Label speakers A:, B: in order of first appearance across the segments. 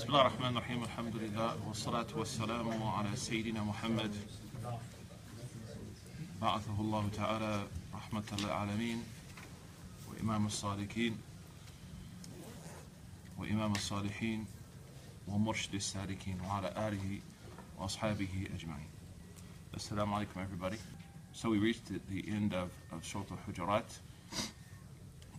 A: بسم الله الرحمن الرحيم الحمد لله والصلاة والسلام على سيدنا محمد بعثه الله تعالى رحمة للعالمين وإمام الصالحين وإمام الصالحين ومرشد السالكين وعلى آله وأصحابه أجمعين Assalamu alaikum everybody. So we reached the, the end of, of Surah Al-Hujurat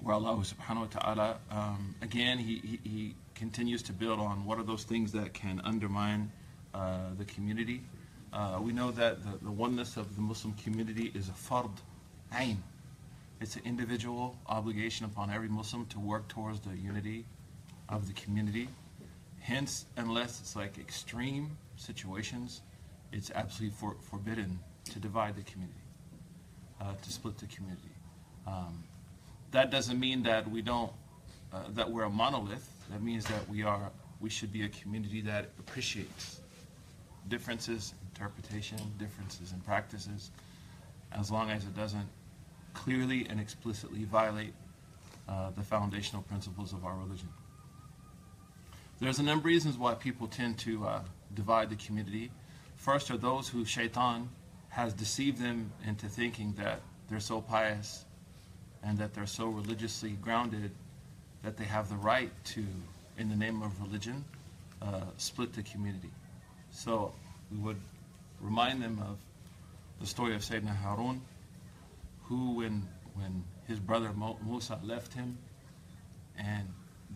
A: where Allah subhanahu wa ta'ala, um, again, he, he, he, continues to build on what are those things that can undermine uh, the community. Uh, we know that the, the, oneness of the Muslim community is a fard, ain. It's an individual obligation upon every Muslim to work towards the unity of the community. Hence, unless it's like extreme situations, it's absolutely for, forbidden to divide the community, uh, to split the community. Um, that doesn't mean that we don't, uh, that we're a monolith. That means that we are, we should be a community that appreciates differences, interpretation, differences in practices, as long as it doesn't clearly and explicitly violate uh, the foundational principles of our religion. There's a number of reasons why people tend to uh, divide the community. First are those who shaitan has deceived them into thinking that they're so pious and that they're so religiously grounded that they have the right to, in the name of religion, uh, split the community. So we would remind them of the story of Sayyidina Harun, who, when, when his brother Musa left him, and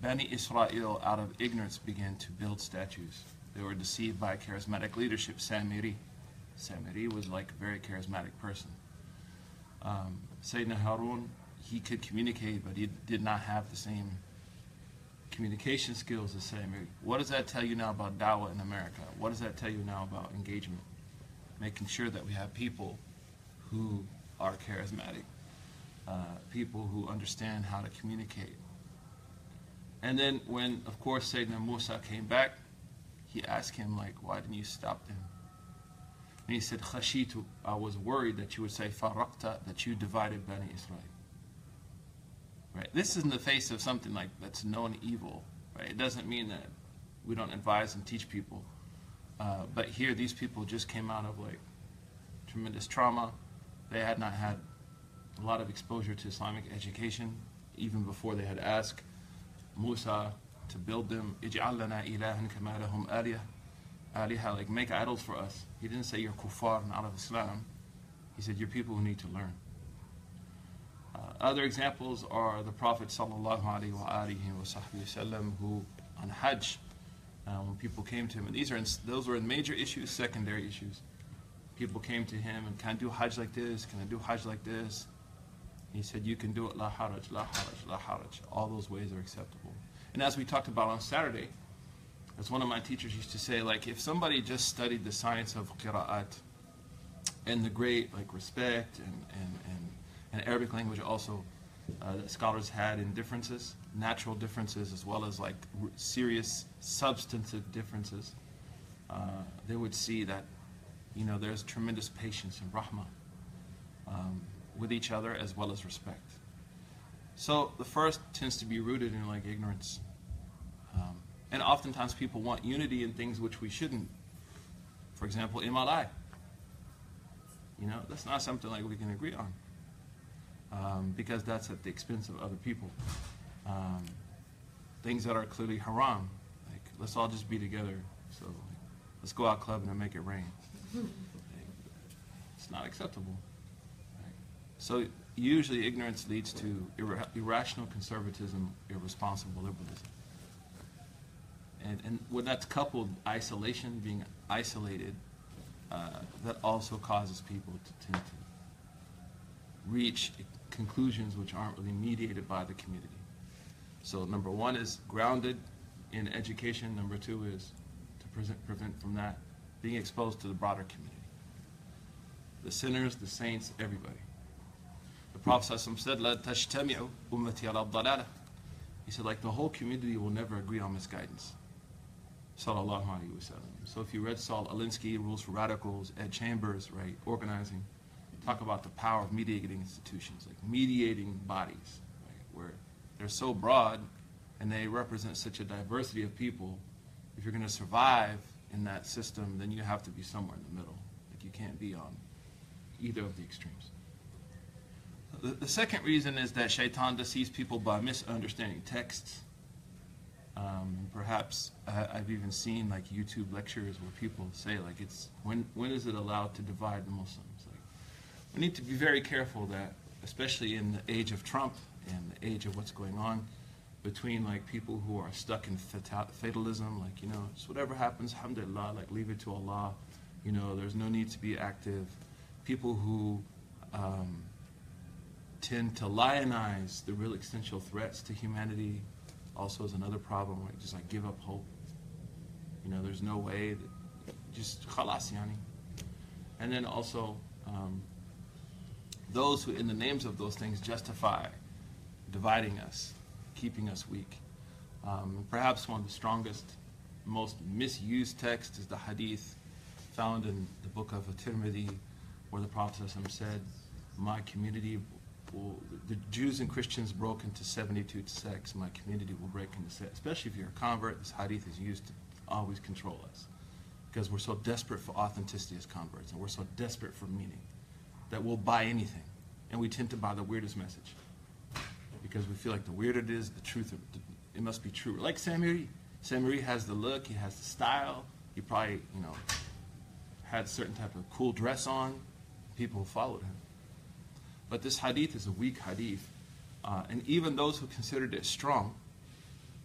A: Bani Israel, out of ignorance, began to build statues. They were deceived by charismatic leadership, Samiri. Samiri was like a very charismatic person. Um, Sayyidina Harun he could communicate, but he did not have the same communication skills as Samir. What does that tell you now about Dawah in America? What does that tell you now about engagement? Making sure that we have people who are charismatic, uh, people who understand how to communicate. And then when, of course, Sayyidina Musa came back, he asked him, like, why didn't you stop them? And he said, Khashitu, I was worried that you would say, Farakta, that you divided Bani Israel. Right? This is in the face of something like that's known evil. Right? It doesn't mean that we don't advise and teach people. Uh, but here, these people just came out of like tremendous trauma. They had not had a lot of exposure to Islamic education, even before they had asked Musa to build them. Aliha, like make idols for us. He didn't say you're kuffar and out of Islam. He said you're people who need to learn. Uh, other examples are the Prophet wasallam, who on Hajj, uh, when people came to him, and these are in, those were major issues, secondary issues. People came to him and can I do Hajj like this? Can I do Hajj like this? He said, you can do it, la haraj, la haraj, la haraj. All those ways are acceptable. And as we talked about on Saturday, as one of my teachers used to say, like if somebody just studied the science of qira'at and the great like respect and, and, and and Arabic language also uh, scholars had in differences, natural differences as well as like serious substantive differences. Uh, they would see that, you know, there's tremendous patience and rahmah um, with each other as well as respect. So the first tends to be rooted in like ignorance. Um, and oftentimes people want unity in things which we shouldn't. For example, imalai. You know, that's not something like we can agree on um, because that's at the expense of other people. Um, things that are clearly haram, like let's all just be together. So let's go out clubbing and make it rain. it's not acceptable. Right? So usually ignorance leads to ir irrational conservatism, irresponsible liberalism. And, and when that's coupled, isolation, being isolated, uh, that also causes people to tend to reach conclusions which aren't really mediated by the community. So number one is grounded in education. Number two is to present, prevent from that being exposed to the broader community. The sinners, the saints, everybody. The Prophet said, La tashtami'u ummati ala He said, like the whole community will never agree on misguidance. Sallallahu alayhi wa So if you read Saul Alinsky, Rules for Radicals, Ed Chambers, right, organizing, talk about the power of mediating institutions, like mediating bodies, right, where they're so broad and they represent such a diversity of people if you're going to survive in that system, then you have to be somewhere in the middle. Like you can't be on either of the extremes. The, the second reason is that shaitan deceives people by misunderstanding texts. Um, perhaps I, I've even seen like YouTube lectures where people say like it's when when is it allowed to divide the Muslims? We need to be very careful that, especially in the age of Trump and the age of what's going on, between like people who are stuck in fata- fatalism, like you know, just whatever happens, alhamdulillah, like leave it to Allah. You know, there's no need to be active. People who um, tend to lionize the real existential threats to humanity also is another problem you just like give up hope. You know, there's no way that just khalas yani. And then also um, those who, in the names of those things, justify dividing us, keeping us weak. Um, perhaps one of the strongest, most misused texts is the hadith found in the book of At-Tirmidhi, where the Prophet said, "My community will, the Jews and Christians broke into 72 sects. My community will break into sects. Especially if you're a convert, this hadith is used to always control us, because we're so desperate for authenticity as converts, and we're so desperate for meaning that we'll buy anything, and we tend to buy the weirdest message because we feel like the weirder it is, the truth, of, it must be true. Like Samiri, Samiri has the look, he has the style. He probably, you know, had certain type of cool dress on. People followed him. But this hadith is a weak hadith, uh, and even those who considered it strong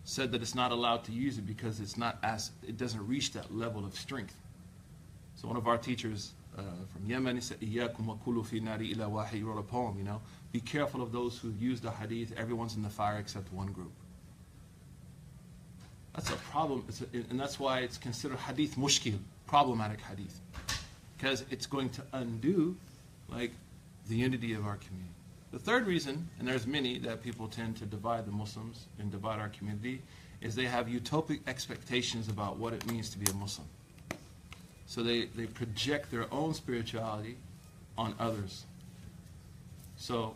A: said that it's not allowed to use it because it's not as it doesn't reach that level of strength. So one of our teachers uh, from Yemen, he said, "Iyakum wa kulu fi nari ila wahi." He wrote a poem, you know, be careful of those who use the hadith. Everyone's in the fire except one group. That's a problem, a, and that's why it's considered hadith mushkil, problematic hadith, because it's going to undo, like, the unity of our community. The third reason, and there's many that people tend to divide the Muslims and divide our community, is they have utopic expectations about what it means to be a Muslim. So they, they project their own spirituality on others. So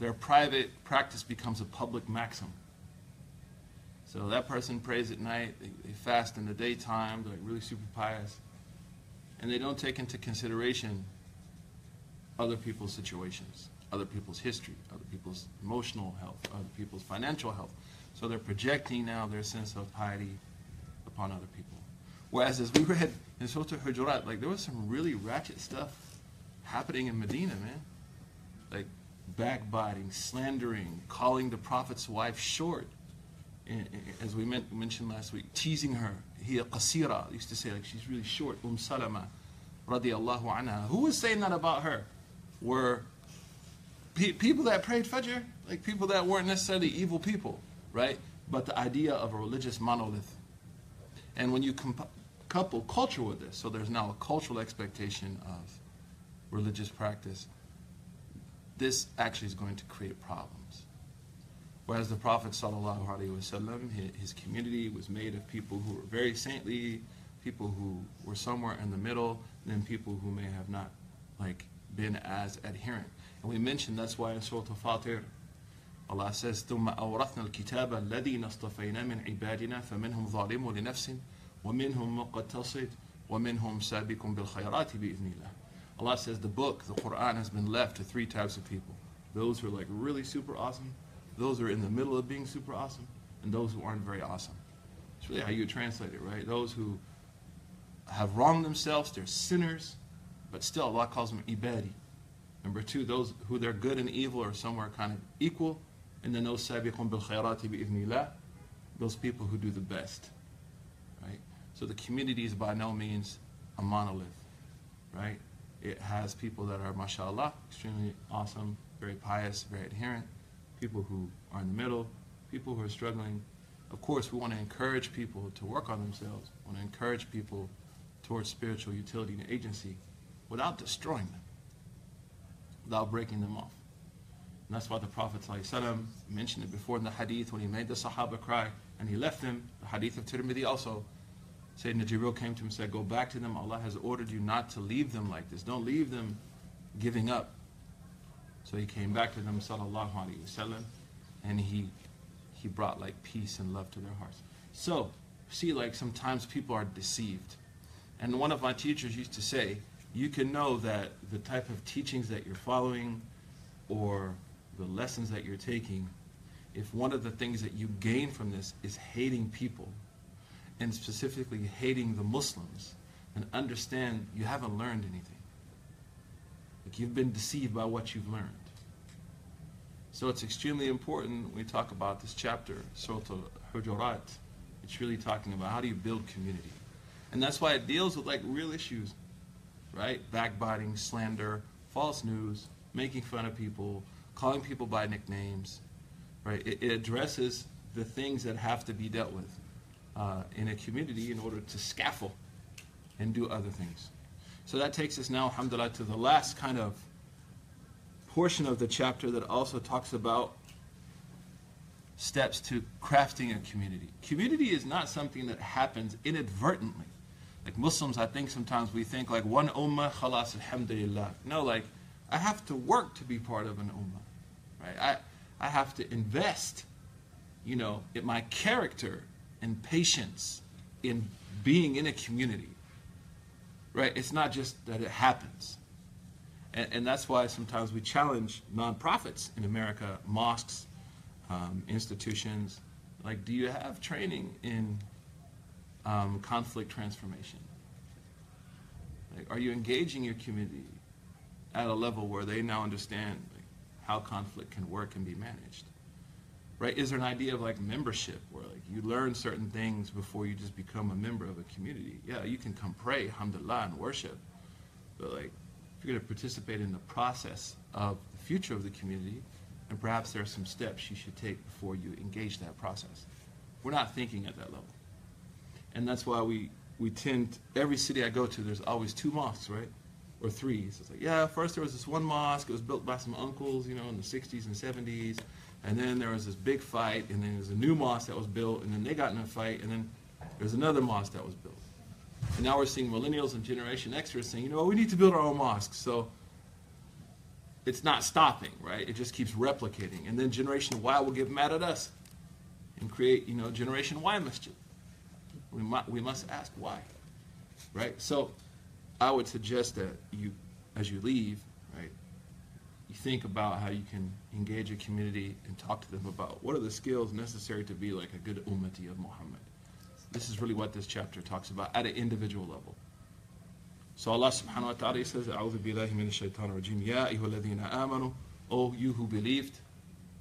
A: their private practice becomes a public maxim. So that person prays at night, they, they fast in the daytime, they're like really super pious, and they don't take into consideration other people's situations, other people's history, other people's emotional health, other people's financial health. So they're projecting now their sense of piety upon other people. Whereas as we read in Surah Hujurat, like there was some really ratchet stuff happening in Medina, man. Like backbiting, slandering, calling the Prophet's wife short. And, as we mentioned last week, teasing her. He qasira, used to say like she's really short. Um Salama, radiallahu anha. Who was saying that about her? Were pe- people that prayed Fajr, like people that weren't necessarily evil people, right? But the idea of a religious monolith. And when you comp- couple culture with this, so there's now a cultural expectation of religious practice, this actually is going to create problems. Whereas the Prophet wasallam, his community was made of people who were very saintly, people who were somewhere in the middle, and then people who may have not like been as adherent. And we mentioned that's why in Surah Al-Fatir, Allah says, ثم أورثنا الكتاب الذين اصطفينا من عبادنا فمنهم ظالم لنفسه ومنهم مقتصد ومنهم سابق بالخيرات بإذن الله. Allah says the book, the Quran, has been left to three types of people. Those who are like really super awesome, those who are in the middle of being super awesome, and those who aren't very awesome. It's really how you translate it, right? Those who have wronged themselves, they're sinners, but still Allah calls them ibadi. Number two, those who they're good and evil are somewhere kind of equal. And then those sabiqun bil khayrati bi those people who do the best. So the community is by no means a monolith. Right? It has people that are, mashallah, extremely awesome, very pious, very adherent, people who are in the middle, people who are struggling. Of course, we want to encourage people to work on themselves. We want to encourage people towards spiritual utility and agency without destroying them, without breaking them off. And that's why the Prophet ﷺ mentioned it before in the hadith when he made the Sahaba cry and he left them. The hadith of Tirmidhi also Sayyidina Jibril came to him and said, Go back to them. Allah has ordered you not to leave them like this. Don't leave them giving up. So he came back to them, sallallahu alayhi wasallam, and he, he brought like peace and love to their hearts. So, see like sometimes people are deceived. And one of my teachers used to say, you can know that the type of teachings that you're following or the lessons that you're taking, if one of the things that you gain from this is hating people, and specifically hating the Muslims, then understand you haven't learned anything. Like you've been deceived by what you've learned. So it's extremely important we talk about this chapter, Surah Al-Hujurat. It's really talking about how do you build community. And that's why it deals with like real issues, right? Backbiting, slander, false news, making fun of people, calling people by nicknames, right? It, it addresses the things that have to be dealt with uh, in a community in order to scaffold and do other things. So that takes us now, alhamdulillah, to the last kind of portion of the chapter that also talks about steps to crafting a community. Community is not something that happens inadvertently. Like Muslims, I think sometimes we think like one ummah, khalas, alhamdulillah. No, like I have to work to be part of an ummah. Right? I, I have to invest, you know, in my character and patience in being in a community. Right? It's not just that it happens. And, and that's why sometimes we challenge nonprofits in America, mosques, um, institutions. Like, do you have training in um, conflict transformation? Like, are you engaging your community at a level where they now understand like, how conflict can work and be managed? Right? Is there an idea of like membership where like you learn certain things before you just become a member of a community? Yeah, you can come pray, alhamdulillah, and worship, but like if you're going to participate in the process of the future of the community, and perhaps there are some steps you should take before you engage that process. We're not thinking at that level. And that's why we, we tend, every city I go to, there's always two mosques, right? Or three. So it's like, yeah, first there was this one mosque, it was built by some uncles, you know, in the 60s and 70s. And then there was this big fight, and then there's a new mosque that was built, and then they got in a fight, and then there's another mosque that was built. And now we're seeing millennials and Generation Xers saying, you know, we need to build our own mosques. So it's not stopping, right? It just keeps replicating. And then Generation Y will get mad at us and create, you know, Generation Y mischief. We, we must ask why, right? So I would suggest that you, as you leave, you think about how you can engage a community and talk to them about what are the skills necessary to be like a good ummati of Muhammad. This is really what this chapter talks about at an individual level. So Allah subhanahu wa ta'ala says, A'udhu billahi minash shaitan rajim, Ya ayyuhalladhina amanu, O you who believed,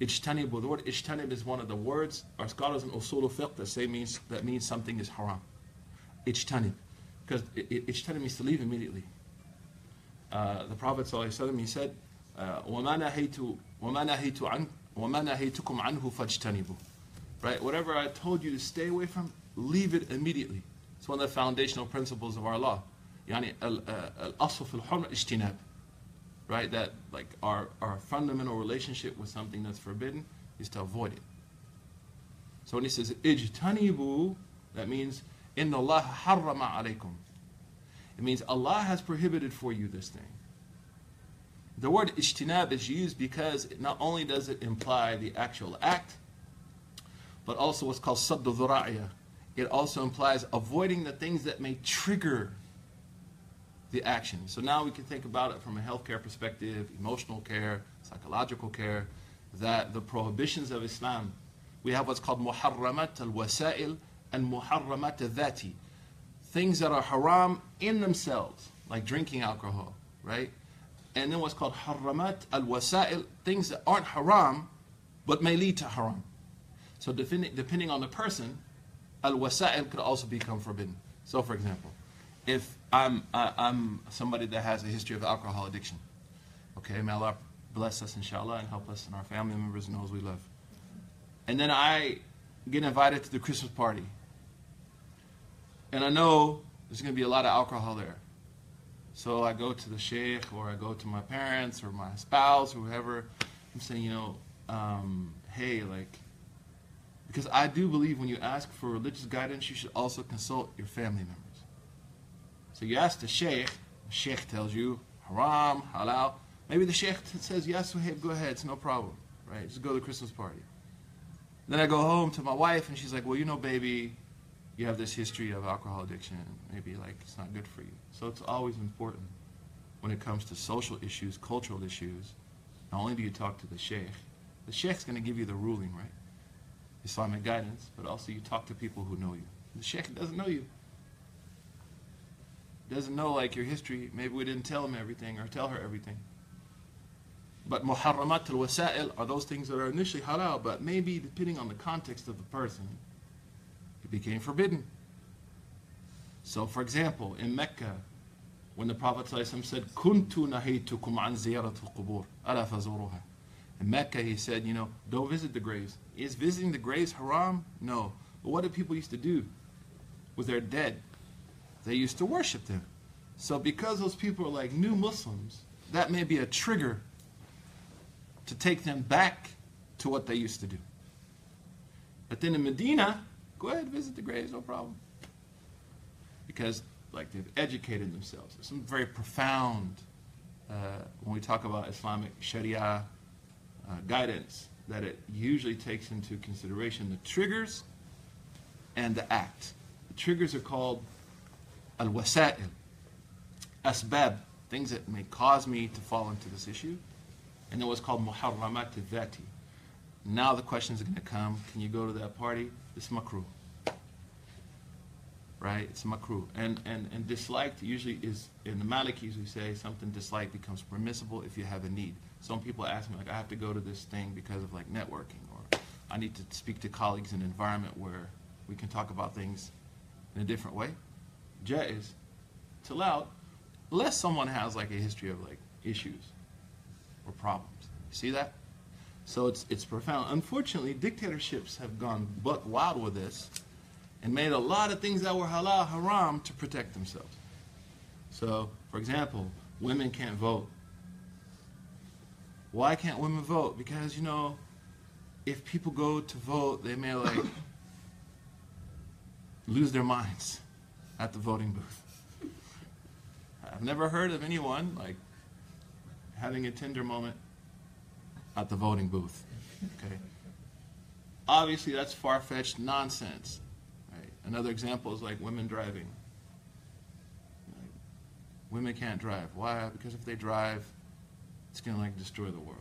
A: ijtanib, the word ijtanib is one of the words, our scholars in usul fiqh that say means, that means something is haram. Ijtanib, because ijtanib means to leave immediately. Uh, the Prophet sallallahu he said, وما نهيت وما نهيت عن وما نهيتكم عنه فاجتنبوا Right? Whatever I told you to stay away from, leave it immediately. It's one of the foundational principles of our law. يعني الأصل في الحرمة اجتناب right that like our, our fundamental relationship with something that's forbidden is to avoid it so when he says اجتنبوا that means إن الله حرم عليكم it means Allah has prohibited for you this thing the word ijtinab is used because not only does it imply the actual act but also what's called sadd dhura'iyah it also implies avoiding the things that may trigger the action. So now we can think about it from a healthcare perspective, emotional care, psychological care, that the prohibitions of Islam, we have what's called muharramat al-wasail and muharramat al-dhati. Things that are haram in themselves, like drinking alcohol, right? And then what's called haramat al-wasail, things that aren't haram, but may lead to haram. So depending, on the person, al-wasail could also become forbidden. So for example, if I'm I'm somebody that has a history of alcohol addiction, okay, may Allah bless us inshallah and help us and our family members and those we love. And then I get invited to the Christmas party. And I know there's going to be a lot of alcohol there. So I go to the sheikh or I go to my parents or my spouse or whoever. I'm saying, you know, um, hey, like, because I do believe when you ask for religious guidance, you should also consult your family members. So you ask the sheikh, the sheikh tells you haram, halal. Maybe the sheikh says, yes, hey, go ahead, it's no problem, right? Just go to the Christmas party. Then I go home to my wife and she's like, well, you know, baby, you have this history of alcohol addiction, maybe like it's not good for you. So it's always important when it comes to social issues, cultural issues. Not only do you talk to the sheikh, the sheikh's going to give you the ruling, right? Islamic guidance, but also you talk to people who know you. The sheikh doesn't know you. Doesn't know like your history. Maybe we didn't tell him everything or tell her everything. But muharramat al-wasa'il are those things that are initially halal, but maybe depending on the context of the person, became forbidden. So, for example, in Mecca, when the Prophet ﷺ said, "Kuntu nahaytukum an al-qubur, ala fazuruha." In Mecca, he said, you know, don't visit the graves. Is visiting the graves haram? No. But what did people used to do with their dead? They used to worship them. So because those people are like new Muslims, that may be a trigger to take them back to what they used to do. But then in Medina, go ahead, visit the graves, no problem. Because like they've educated themselves. There's some very profound, uh, when we talk about Islamic Sharia uh, guidance, that it usually takes into consideration the triggers and the act. The triggers are called al-wasa'il, asbab, things that may cause me to fall into this issue, and then what's called muharramat dhati. Now the questions are going to come, can you go to that party? It's makruh. Right? It's makruh. And, and, and disliked usually is, in the Malikis we say, something disliked becomes permissible if you have a need. Some people ask me, like, I have to go to this thing because of like networking, or I need to speak to colleagues in an environment where we can talk about things in a different way. Jaiz, allowed, unless someone has like a history of like issues or problems. See that? So it's it's profound. Unfortunately, dictatorships have gone buck wild with this and made a lot of things that were halal haram to protect themselves. So, for example, women can't vote. Why can't women vote? Because you know, if people go to vote, they may like lose their minds at the voting booth. I've never heard of anyone like having a tender moment at the voting booth. Okay. Obviously, that's far-fetched nonsense. Another example is like women driving. Like, women can't drive. Why? Because if they drive, it's going to like destroy the world.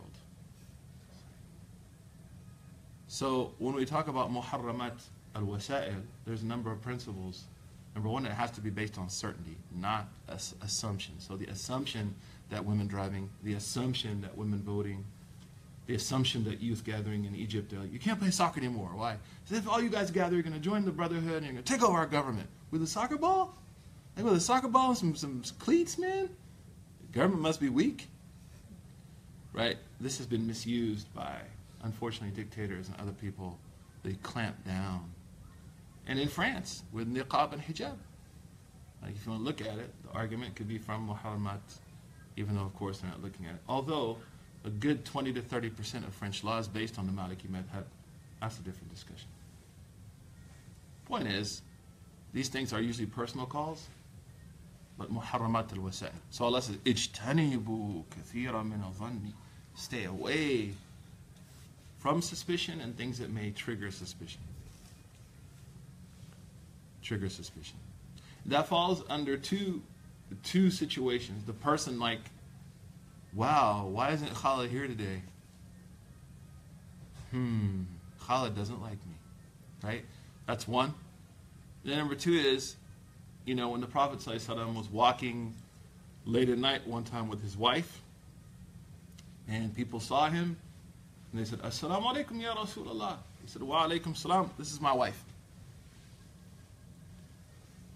A: So when we talk about muharramat al-wasa'il, there's a number of principles. Number one, it has to be based on certainty, not ass- assumption. So the assumption that women driving, the assumption that women voting, the assumption that youth gathering in Egypt, uh, you can't play soccer anymore. Why? If all you guys gather, you're going to join the brotherhood and you're going to take over our government with a soccer ball? Like with a soccer ball and some, some cleats, man? The government must be weak. Right? This has been misused by, unfortunately, dictators and other people. They clamp down. And in France, with niqab and hijab. Like if you want to look at it, the argument could be from Muhammad, even though, of course, they're not looking at it. Although, a good 20 to 30 percent of French law is based on the Maliki madhab. That's a different discussion. Point is, these things are usually personal calls, but muharramat al wasa'il. So Allah says, اجتنبوا كثيرا من الظن. Stay away from suspicion and things that may trigger suspicion. Trigger suspicion. That falls under two two situations. The person like, wow, why isn't Khalid here today? Hmm, Khalid doesn't like me, right? That's one. Then number two is, you know, when the Prophet was walking late at night one time with his wife, and people saw him, and they said, Assalamu alaikum ya Rasulullah. He said, Wa alaikum salam, this is my wife.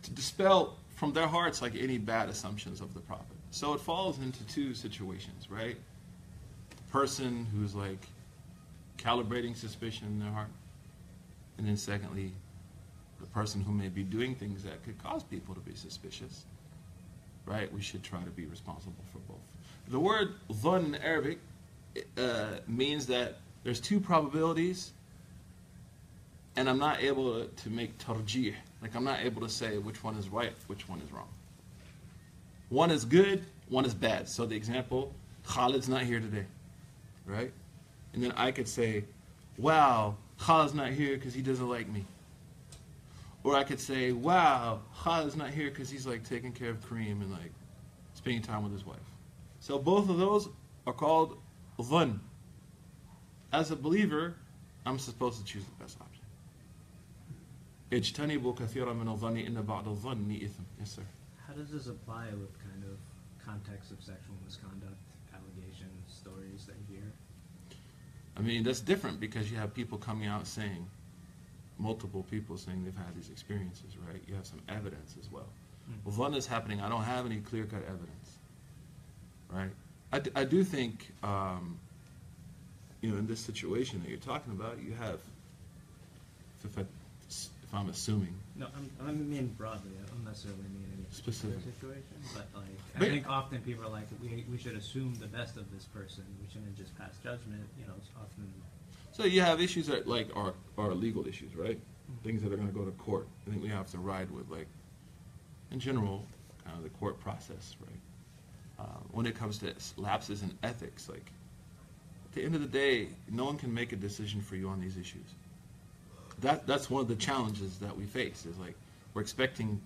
A: To dispel from their hearts like any bad assumptions of the Prophet. So it falls into two situations, right? Person who's like calibrating suspicion in their heart, and then secondly, the person who may be doing things that could cause people to be suspicious, right? We should try to be responsible for both. The word dhun in Arabic uh, means that there's two probabilities, and I'm not able to, to make tarjih. Like I'm not able to say which one is right, which one is wrong. One is good, one is bad. So the example, Khalid's not here today, right? And then I could say, wow, Khalid's not here because he doesn't like me. Or I could say, wow, Khalid's not here because he's like taking care of Kareem and like spending time with his wife. So both of those are called dhann. As a believer, I'm supposed to choose the best option. اجتنبوا كثيرا من الظن إن بعض الظن إثم. Yes, sir.
B: How does this apply with kind of context of sexual misconduct, allegations, stories that you hear?
A: I mean, that's different because you have people coming out saying, multiple people saying they've had these experiences, right? You have some evidence as well. Well, one is happening. I don't have any clear-cut evidence, right? I, d- I do think, um, you know, in this situation that you're talking about, you have, if, I, if I'm assuming,
B: No, I'm, I mean broadly. I don't necessarily mean
A: Specific.
B: situation, but like I
A: But-
B: think often people are like, we, we should assume the best of this person. We shouldn't just pass judgment. You know, it's often
A: so you have issues that like are, are legal issues, right? Things that are going to go to court. I think we have to ride with, like, in general, kind of the court process, right? Uh, when it comes to s- lapses in ethics, like, at the end of the day, no one can make a decision for you on these issues. That, that's one of the challenges that we face, is like, we're expecting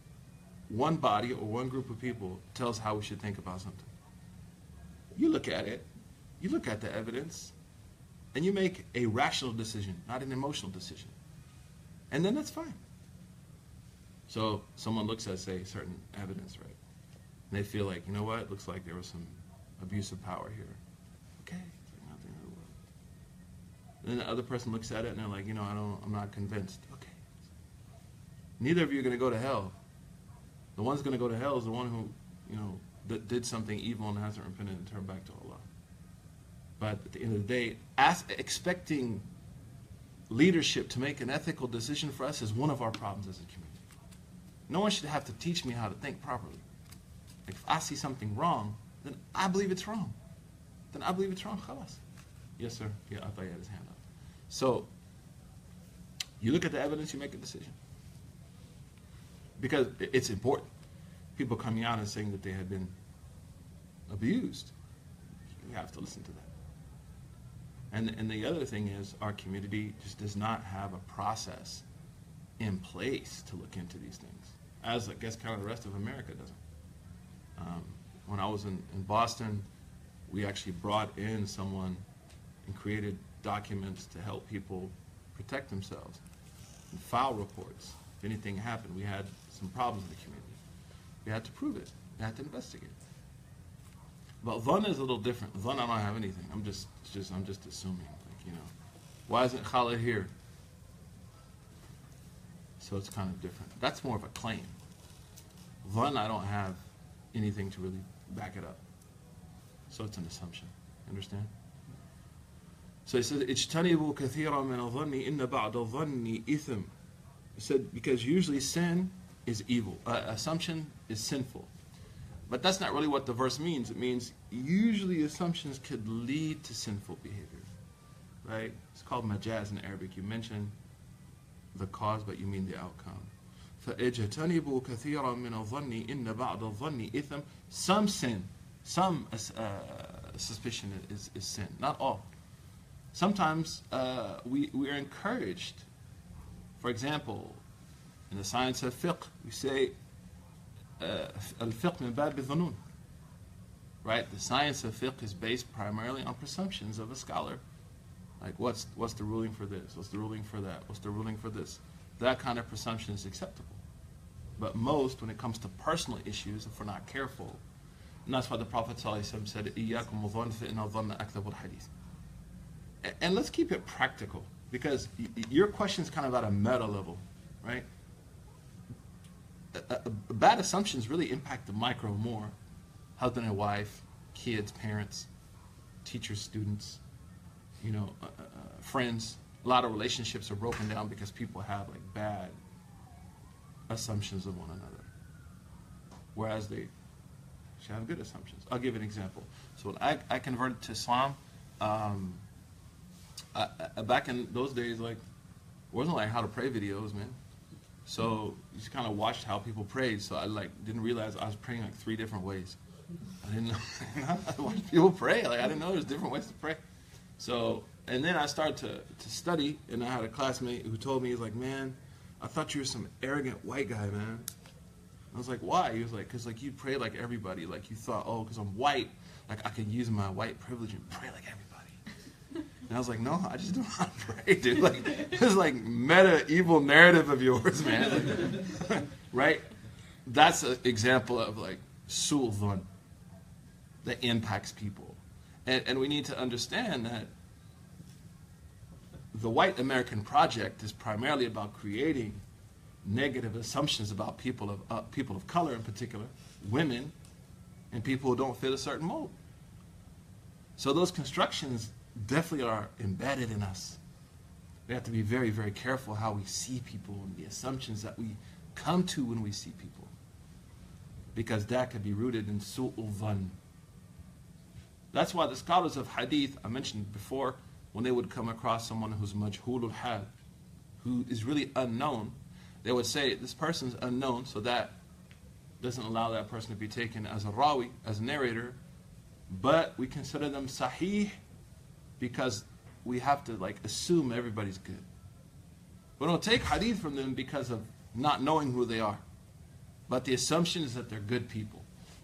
A: one body or one group of people tells how we should think about something. You look at it, you look at the evidence, and you make a rational decision, not an emotional decision. And then that's fine. So someone looks at, say, certain evidence, right? And they feel like, you know what, it looks like there was some abuse of power here. Okay, like the world. Then the other person looks at it and they're like, you know, I don't, I'm not convinced. Okay. Neither of you are going to go to hell. The one's going to go to hell is the one who, you know, that did something evil and hasn't repented and turned back to Allah. But at the end of the day, expecting leadership to make an ethical decision for us is one of our problems as a community. No one should have to teach me how to think properly. Like if I see something wrong, then I believe it's wrong. Then I believe it's wrong. Khalas. Yes, sir. Yeah, I thought you had his hand up. So, you look at the evidence, you make a decision. Because it's important. People coming out and saying that they had been abused. You have to listen to that. And, and the other thing is, our community just does not have a process in place to look into these things, as I guess kind of the rest of America doesn't. Um, when I was in, in Boston, we actually brought in someone and created documents to help people protect themselves and file reports If anything happened, we had some problems in the community. We had to prove it. We had to investigate. But Van is a little different. Van, I don't have anything. I'm just, it's just, I'm just assuming. Like, you know, why isn't Khalid here? So it's kind of different. That's more of a claim. Van, I don't have anything to really back it up. So it's an assumption. Understand? So he says, اجتنبوا كثيرا من الظن إن بعد الظن إثم. He said, because usually sin is evil. Uh, assumption is sinful. But that's not really what the verse means. It means usually assumptions could lead to sinful behavior. Right? It's called majaz in Arabic. You mention the cause, but you mean the outcome. فَاجْتَنِبُوا كَثِيرًا مِنَ الظَّنِّ إِنَّ بَعْدَ الظَّنِّ إِثْمٌ Some sin, some uh, suspicion is, is sin, not all. Sometimes uh, we, we are encouraged. for example, in the science of fiqh, we say uh, al-fiqh min bab Right? The science of fiqh is based primarily on presumptions of a scholar. Like what's what's the ruling for this? What's the ruling for that? What's the ruling for this? That kind of presumption is acceptable. But most, when it comes to personal issues, if we're not careful, and that's why the Prophet said, And let's keep it practical because your question is kind of at a meta level, right? Bad assumptions really impact the micro more. Husband and wife, kids, parents, teachers, students, you know, uh, uh, uh, friends. A lot of relationships are broken down because people have like bad assumptions of one another, whereas they should have good assumptions. I'll give an example. So when I, I converted to Islam, um, I, I, back in those days, like, wasn't like how to pray videos, man. So you just kind of watched how people prayed. So I like didn't realize I was praying like three different ways. I didn't know. I watched people pray. Like I didn't know there's different ways to pray. So and then I started to, to study, and I had a classmate who told me, he's like, man, I thought you were some arrogant white guy, man. I was like, why? He was like, because like you pray like everybody. Like you thought, oh, because I'm white, like I can use my white privilege and pray like everybody. And I was like, no, I just don't want to pray, dude. Like this like meta evil narrative of yours, man. Right? That's an example of like sulvan that impacts people. And, and we need to understand that the white American project is primarily about creating negative assumptions about people of uh, people of color in particular, women, and people who don't fit a certain mold. So those constructions definitely are embedded in us. We have to be very, very careful how we see people and the assumptions that we come to when we see people. Because that could be rooted in su'ul. That's why the scholars of hadith, I mentioned before, when they would come across someone who's majhulul hal, who is really unknown, they would say, this person's unknown, so that doesn't allow that person to be taken as a rawi, as a narrator, but we consider them sahih because we have to like assume everybody's good. We don't take hadith from them because of not knowing who they are. But the assumption is that they're good people.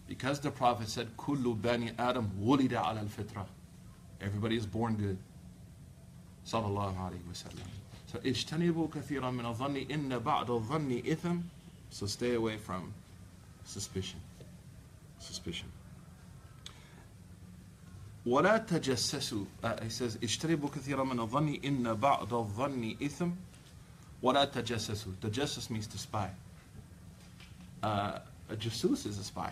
A: Because the Prophet said, Kullu bani Adam wulida ala al-fitra. Everybody is born good. Sallallahu alayhi wa sallam. So, اجتنبوا كثيرا من الظن إن بعد الظن إثم. So stay away from suspicion. Suspicion. ولا تجسسوا uh, he says اجتنبوا كثيرا من الظن إن بعض الظن إثم ولا تجسسوا تجسس means to spy uh, a jasus is a spy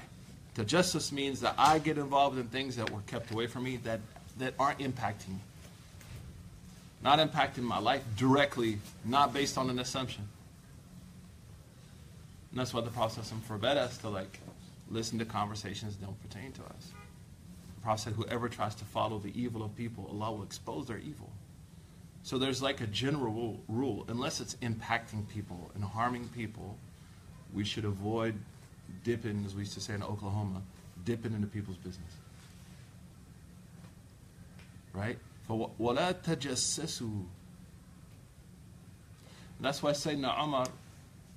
A: tajassus means that I get involved in things that were kept away from me that, that aren't impacting me not impacting my life directly not based on an assumption and that's why the process forbade us to like listen to conversations that don't pertain to us Prophet said, whoever tries to follow the evil of people, Allah will expose their evil. So there's like a general rule, unless it's impacting people and harming people, we should avoid dipping, as we used to say in Oklahoma, dipping into people's business. Right? وَلَا تَجَسَّسُوا That's why Sayyidina Umar,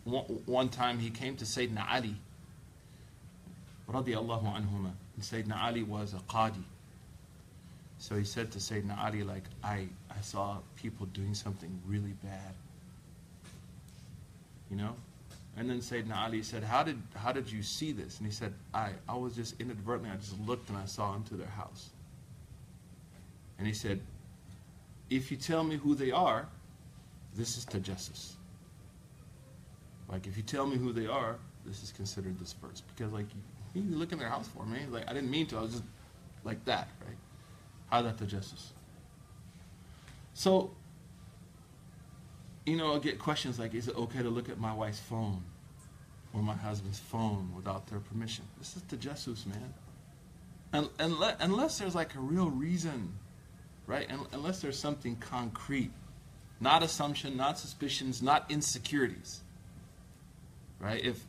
A: one time he came to Sayyidina Ali, radiallahu anhumah, and Sayyidina Ali was a qadi. So he said to Sayyidina Ali, like, I, I saw people doing something really bad. You know? And then Sayyidina Ali said, how did, how did you see this? And he said, I, I was just inadvertently, I just looked and I saw into their house. And he said, if you tell me who they are, this is tajassus. Like, if you tell me who they are, this is considered first. Because, like, you look in their house for me. Like I didn't mean to. I was just like that, right? How that tajassus. So, you know, I get questions like, is it okay to look at my wife's phone or my husband's phone without their permission? This is tajassus, man. And, and unless there's like a real reason, right? And, unless there's something concrete, not assumption, not suspicions, not insecurities, right? If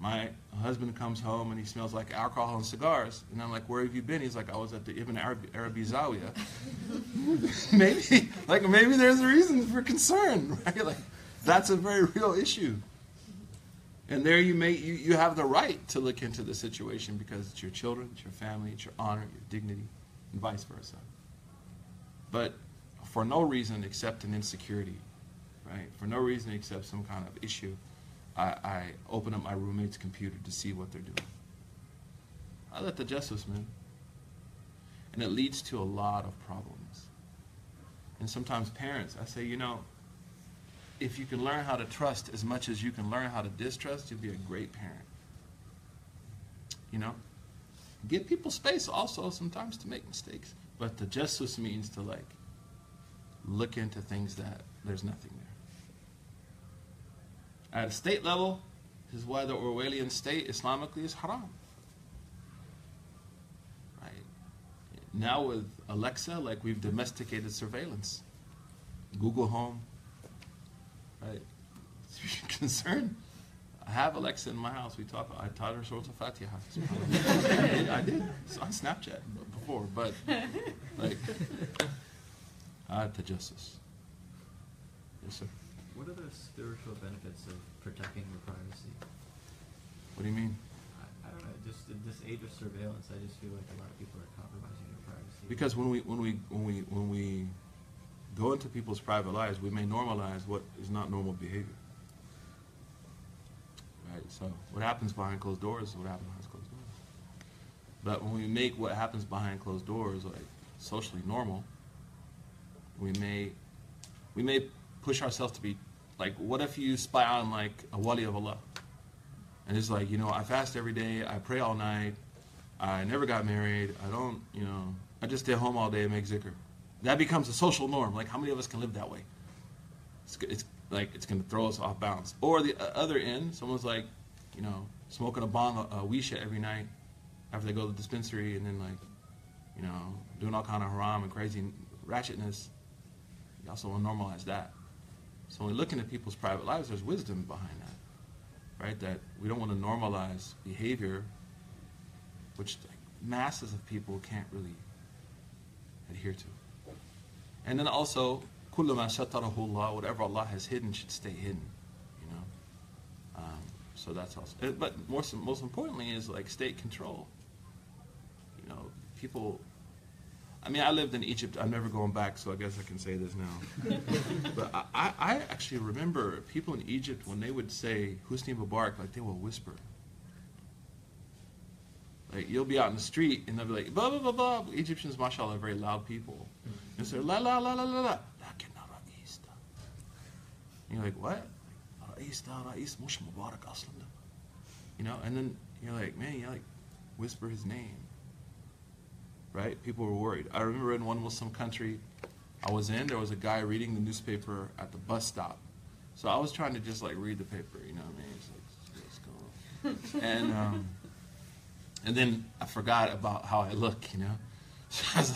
A: my husband comes home and he smells like alcohol and cigars. And I'm like, where have you been? He's like, I was at the Ibn Arabi, Arabi Zawiya. maybe, like, maybe there's a reason for concern, right? Like, that's a very real issue. And there you may, you, you have the right to look into the situation because it's your children, it's your family, it's your honor, your dignity, and vice versa. But for no reason except an insecurity, right? For no reason except some kind of issue I, I open up my roommate's computer to see what they're doing. I let the justice, man. And it leads to a lot of problems. And sometimes parents, I say, you know, if you can learn how to trust as much as you can learn how to distrust, you'll be a great parent. You know? Give people space also sometimes to make mistakes. But tajassus means to like look into things that there's nothing. At a state level, this is why the Orwellian state Islamically is haram. Right? Now with Alexa, like we've domesticated surveillance. Google Home. Right? Concerned, I have Alexa in my house. We talk. I taught her Surah Fatiha. I did. It's on Snapchat before, but like, had tajassus. Yes, sir.
C: What are the spiritual benefits of protecting your privacy?
A: What do you mean?
C: I, I don't know. Just in this age of surveillance, I just feel like a lot of people are compromising their privacy.
A: Because when we when we when we when we go into people's private lives, we may normalize what is not normal behavior. Right. So what happens behind closed doors is what happens behind closed doors. But when we make what happens behind closed doors like socially normal, we may we may push ourselves to be like, what if you spy on like a wali of Allah? And it's like, you know, I fast every day, I pray all night, I never got married, I don't, you know, I just stay home all day and make zikr. That becomes a social norm. Like, how many of us can live that way? It's, it's like, it's going to throw us off balance. Or the uh, other end, someone's like, you know, smoking a bong, a, a wisha every night after they go to the dispensary and then, like, you know, doing all kind of haram and crazy ratchetness. You also want to normalize that. So when we look into people's private lives, there's wisdom behind that, right? That we don't want to normalize behavior, which masses of people can't really adhere to. And then also, kullama shatarahu Allah, whatever Allah has hidden should stay hidden, you know. Um, so that's also. But most most importantly is like state control. You know, people I mean, I lived in Egypt. I'm never going back, so I guess I can say this now. but I, I actually remember people in Egypt when they would say Husni Mubarak, like they will whisper. Like you'll be out in the street and they'll be like, blah, blah, blah, blah. Egyptians, mashallah, are very loud people. And so, la, la, la, la, la, la. And you're like, what? Ra'is da, mush Mubarak aslan. You know, and then you're like, man, you like whisper his name. Right? People were worried. I remember in one Muslim country I was in, there was a guy reading the newspaper at the bus stop. So I was trying to just like read the paper, you know what I mean? It's like, what's going on? and um, and then I forgot about how I look, you know. So I was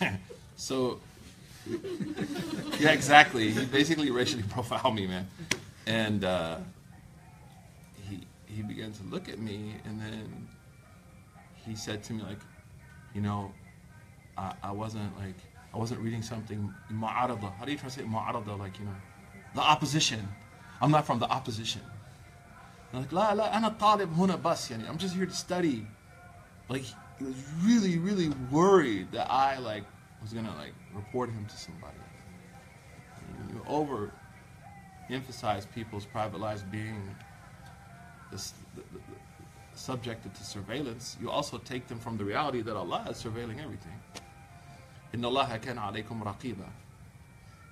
A: like, so yeah, exactly. He basically racially profiled me, man. And uh, he he began to look at me, and then he said to me like, you know, I, I wasn't like, I wasn't reading something ma'arada. How do you translate ma'arada? Like, you know, the opposition. I'm not from the opposition. Like, la la, ana talib huna bas, yani. I'm just here to study. Like, he was really, really worried that I, like, was gonna, like, report him to somebody. You, you over emphasize people's private lives being this, subjected to surveillance. You also take them from the reality that Allah is surveilling everything. إن الله كان عليكم رقيبا.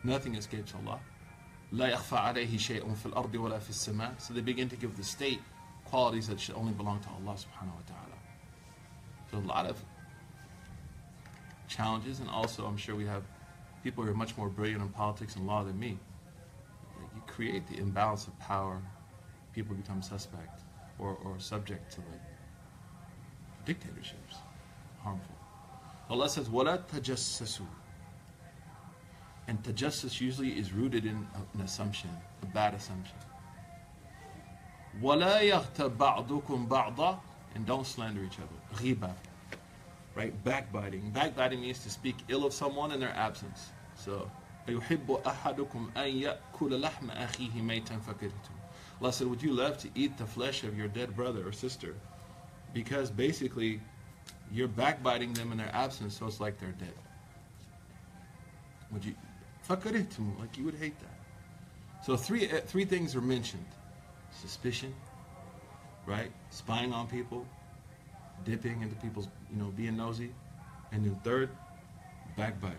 A: Nothing escapes Allah. لا يخفى عليه شيء في الأرض ولا في السماء. So they begin to give the state qualities that should only belong to Allah subhanahu wa ta'ala. So a lot of challenges, and also I'm sure we have people who are much more brilliant in politics and law than me. Like, you create the imbalance of power, people become suspect or, or subject to like dictatorships. Harmful. Allah says, وَلَا تَجَسَّسُوا And tajassus usually is rooted in an assumption, a bad assumption. "Wala يَغْتَ بَعْضُكُمْ بَعْضًا And don't slander each other. Ghiba. Right? Backbiting. Backbiting means to speak ill of someone in their absence. So, فَيُحِبُّ أَحَدُكُمْ أَن يَأْكُلَ لَحْمَ أَخِيهِ مَيْتًا فَكِرْتُمْ Allah said, would you love to eat the flesh of your dead brother or sister? Because basically, you're backbiting them in their absence, so it's like they're dead. Would you, فَكَرِهْتُمْ Like you would hate that. So three, uh, three things are mentioned. Suspicion, right? Spying on people, dipping into people's, you know, being nosy. And then third, backbiting.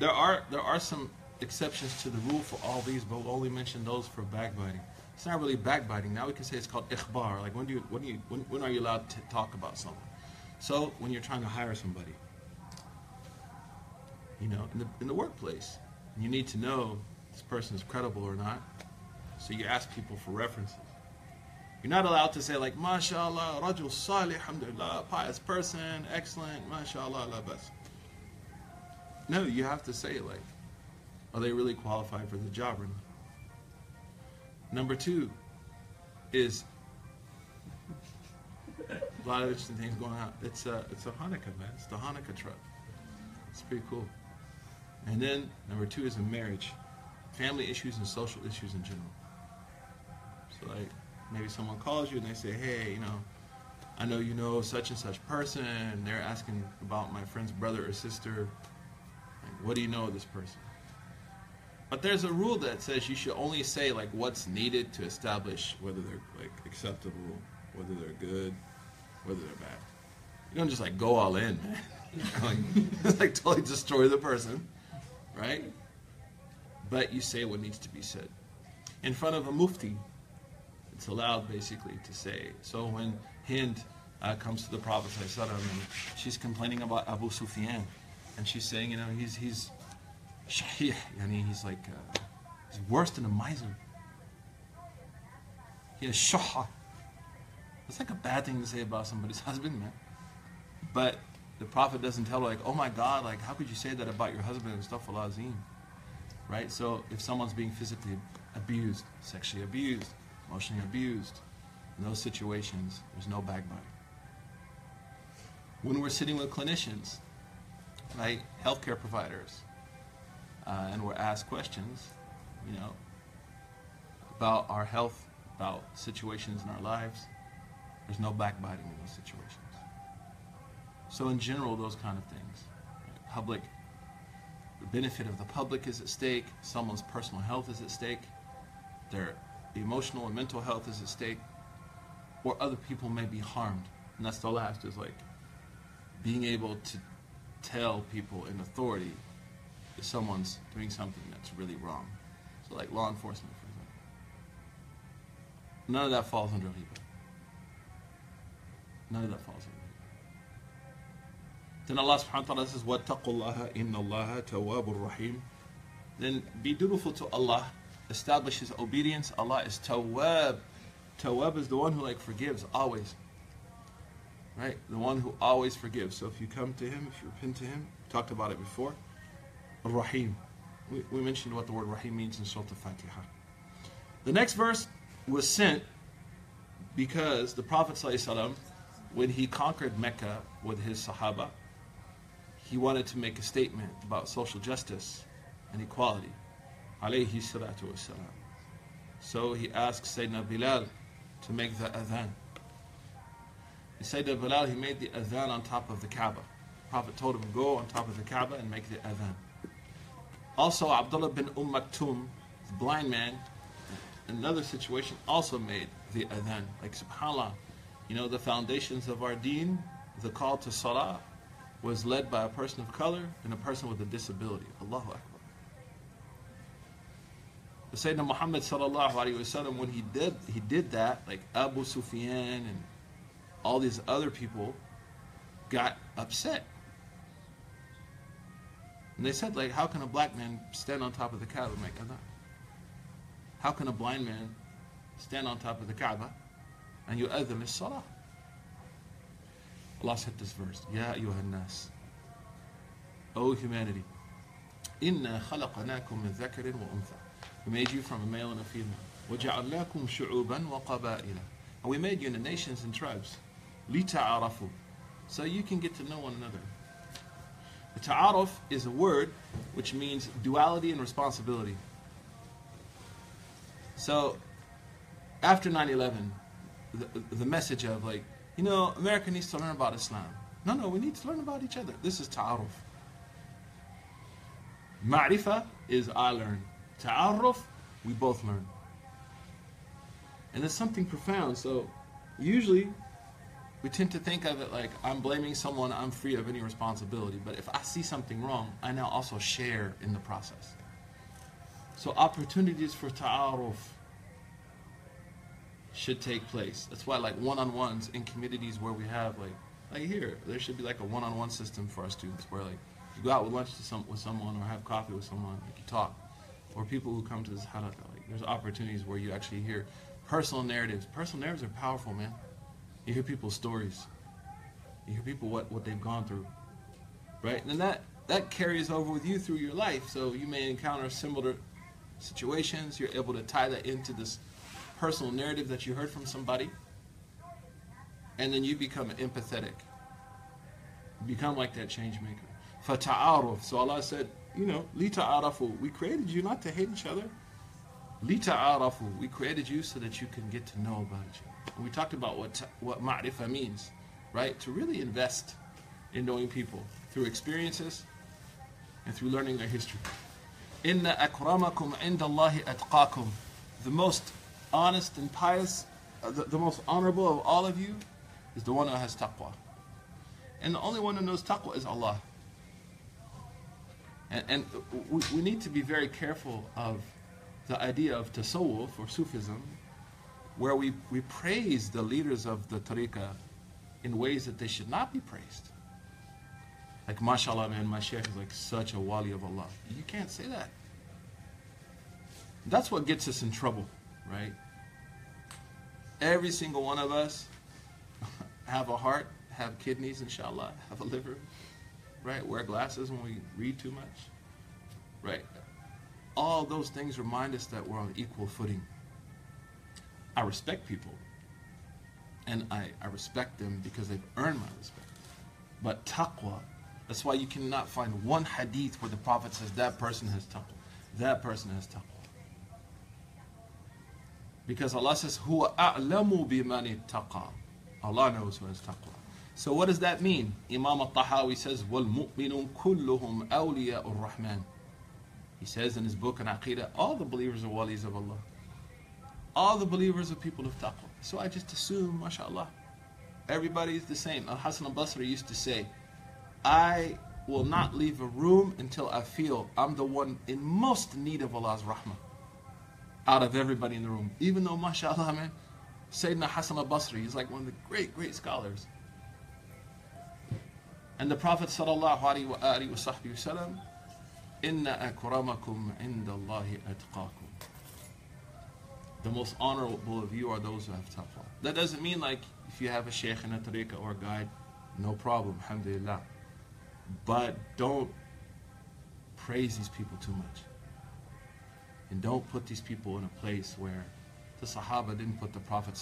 A: There are, there are some exceptions to the rule for all these, but we'll only mention those for backbiting. It's not really backbiting. Now we can say it's called ikhbar. Like when do you, when, do you, when, when are you allowed to talk about someone? So when you're trying to hire somebody, you know, in the, in the workplace. You need to know this person is credible or not. So you ask people for references. You're not allowed to say like, MashaAllah, Rajul Salih, Alhamdulillah, pious person, excellent, MashaAllah, la bas. No, you have to say like, are they really qualified for the job or not? Number two is a lot of interesting things going on. It's a, it's a Hanukkah, man. It's the Hanukkah truck. It's pretty cool. And then number two is a marriage. family issues and social issues in general. So like maybe someone calls you and they say, hey, you know, I know you know such and such person, they're asking about my friend's brother or sister. Like, what do you know of this person? But there's a rule that says you should only say like what's needed to establish whether they're like acceptable, whether they're good, whether they're bad. You don't just like go all in, like, like totally destroy the person, right? But you say what needs to be said. In front of a mufti, it's allowed basically to say. So when Hind uh, comes to the Prophet and she's complaining about Abu Sufyan, and she's saying, you know, he's he's shahih, mean, he's like uh, he's worse than a miser. He has shuha. That's like a bad thing to say about somebody's husband, man. But the Prophet doesn't tell like, oh my God, like how could you say that about your husband and stuff, azim, right? So if someone's being physically abused, sexually abused, emotionally abused, in those situations, there's no backbiting. When we're sitting with clinicians, right, healthcare providers, uh, and we're asked questions, you know, about our health, about situations in our lives, there's no backbiting in those situations. So in general, those kind of things, right? public, the benefit of the public is at stake. Someone's personal health is at stake. Their emotional and mental health is at stake, or other people may be harmed. And that's the last is like being able to tell people in authority if someone's doing something that's really wrong. So like law enforcement, for example. None of that falls under ghiba. None of that falls under ghiba. Then Allah subhanahu wa ta'ala says, وَاتَّقُوا اللَّهَ إِنَّ اللَّهَ تَوَّابٌ الرَّحِيمُ." Then be dutiful to Allah, establish His obedience. Allah is tawab. Tawab is the one who like forgives always. Right? The one who always forgives. So if you come to Him, if you repent to Him, talked about it before. Rahim. We, we mentioned what the word Rahim means in Surah Al-Fatiha. The next verse was sent because the Prophet ﷺ, when he conquered Mecca with his Sahaba, he wanted to make a statement about social justice and equality. Alayhi salatu wasalam. So he asked Sayyidina Bilal to make the adhan. Sayyidina Bilal, he made the adhan on top of the Kaaba. The Prophet told him, go on top of the Kaaba and make the adhan. Also, Abdullah bin Umm Maktoum, blind man, another situation, also made the adhan. Like, subhanAllah, you know, the foundations of our deen, the call to salah, was led by a person of color and a person with a disability. Allahu Akbar. The Sayyidina Muhammad sallallahu alayhi wasallam, when he did, he did that, like Abu Sufyan and all these other people got upset. And they said, like, how can a black man stand on top of the Kaaba and make adhan? How can a blind man stand on top of the Kaaba and you adhan is salah? Allah said this verse, Ya ayyuhan nas, O humanity, inna khalaqnakum min dhakarin wa untha. We made you from a male and a female. وَجَعَلْنَاكُمْ شُعُوبًا وَقَبَائِلًا And we made you into nations and tribes. لِتَعَارَفُوا So you can get to know one another. Ta'aruf is a word which means duality and responsibility. So, after 9 11, the, message of like, you know, America needs to learn about Islam. No, no, we need to learn about each other. This is ta'aruf. Ma'rifa is I learn. Ta'aruf, we both learn. And it's something profound. So, usually, we tend to think of it like I'm blaming someone, I'm free of any responsibility. But if I see something wrong, I now also share in the process. So opportunities for ta'aruf should take place. That's why like one-on-ones in communities where we have like like here, there should be like a one-on-one system for our students where like you go out with lunch to some, with someone or have coffee with someone, like you talk. Or people who come to this halaqah, like there's opportunities where you actually hear personal narratives. Personal narratives are powerful, man. You hear people's stories. You hear people what, what they've gone through. Right? And that that carries over with you through your life. So you may encounter similar situations. You're able to tie that into this personal narrative that you heard from somebody. And then you become empathetic. You become like that change maker. Fata'aruf. So Allah said, you know, lita arafu. We created you not to hate each other. Lita arafu. We created you so that you can get to know about each other. We talked about what what ma'rifa means, right? To really invest in knowing people through experiences and through learning their history. Inna akramakum indallahi atqakum. The most honest and pious, uh, the, the most honorable of all of you is the one who has taqwa. And the only one who knows taqwa is Allah. And, and we, we need to be very careful of the idea of tasawwuf or Sufism, where we, we praise the leaders of the tariqah in ways that they should not be praised. Like, mashallah, man, my sheikh is like such a wali of Allah. You can't say that. That's what gets us in trouble, right? Every single one of us have a heart, have kidneys, inshallah, have a liver, right? Wear glasses when we read too much, right? All those things remind us that we're on equal footing. I respect people, and I, I respect them because they've earned my respect. But taqwa, that's why you cannot find one hadith where the Prophet says that person has taqwa, that person has taqwa. Because Allah says, "Huwa a'lamu bimani taqa." Allah knows who has taqwa. So what does that mean? Imam al-Tahawi says, وَالْمُؤْمِنُونَ كُلُّهُمْ أَوْلِيَاءُ الرَّحْمَنِ He says in his book on Aqidah, all the believers are walis of Allah. All the believers are people of taqwa. So I just assume, mashallah, everybody is the same. Al-Hasan al-Basri used to say, I will not leave a room until I feel I'm the one in most need of Allah's rahmah out of everybody in the room. Even though, mashallah, man, Sayyidina Hassan al-Basri is like one of the great, great scholars. And the Prophet sallallahu alaihi wasallam, "Inna akramakum indallahi atqakum." The most honorable of you are those who have taqwa. That doesn't mean like if you have a sheikh and a tariqah or a guide, no problem, alhamdulillah. But don't praise these people too much. And don't put these people in a place where the Sahaba didn't put the Prophet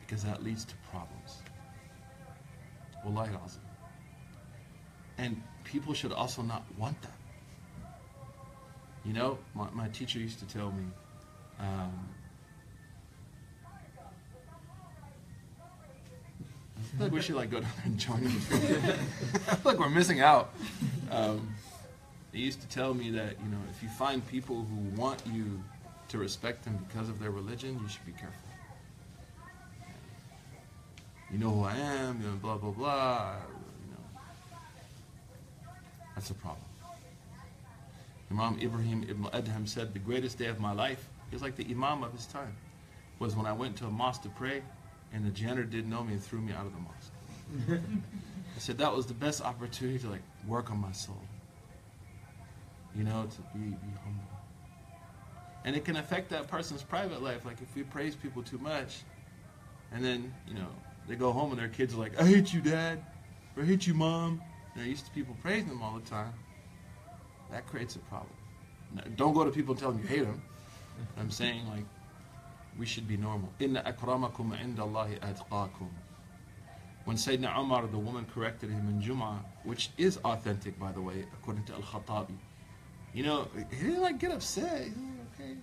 A: because that leads to problems. Wallahi. And people should also not want that. You know, my, my teacher used to tell me, um, like we should like go down there and join feel like we're missing out. Um, used to tell me that you know if you find people who want you to respect them because of their religion, you should be careful. You know who I am, you know, blah blah blah. You know, that's a problem. Imam Ibrahim ibn Adham said, "The greatest day of my life." He was like the Imam of his time. Was when I went to a mosque to pray, and the janitor didn't know me and threw me out of the mosque. I said that was the best opportunity to like work on my soul. You know, to be, be humble. And it can affect that person's private life. Like if we praise people too much, and then, you know, they go home and their kids are like, I hate you, dad, or I hate you, mom. And they're used to people praising them all the time. That creates a problem. Now, don't go to people and tell them you hate them. I'm saying, like, we should be normal. Inna akramakum indallahi atqakum. When Sayyidina Umar, the woman corrected him in Jum'ah, which is authentic, by the way, according to Al-Khattabi. You know, he didn't like get upset. He's like, okay,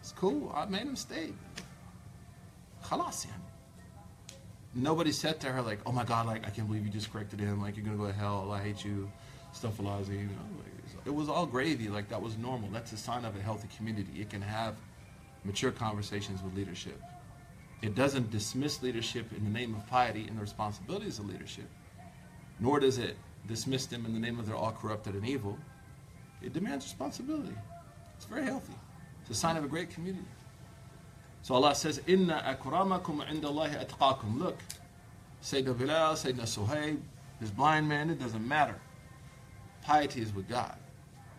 A: it's cool. I made a mistake. Khalas. Nobody said to her like, "Oh my God, like I can't believe you just corrected him. Like you're gonna go to hell. I hate you." Stuff You know, like, it was all gravy. Like that was normal. That's a sign of a healthy community. It can have mature conversations with leadership. It doesn't dismiss leadership in the name of piety and the responsibilities of leadership, nor does it dismiss them in the name of they're all corrupted and evil. It demands responsibility. It's very healthy. It's a sign of a great community. So Allah says, Inna akramakum indallahi atqakum. Look, Sayyidina Bilal, Sayyidina Suhaib, this blind man, it doesn't matter. Piety is with God.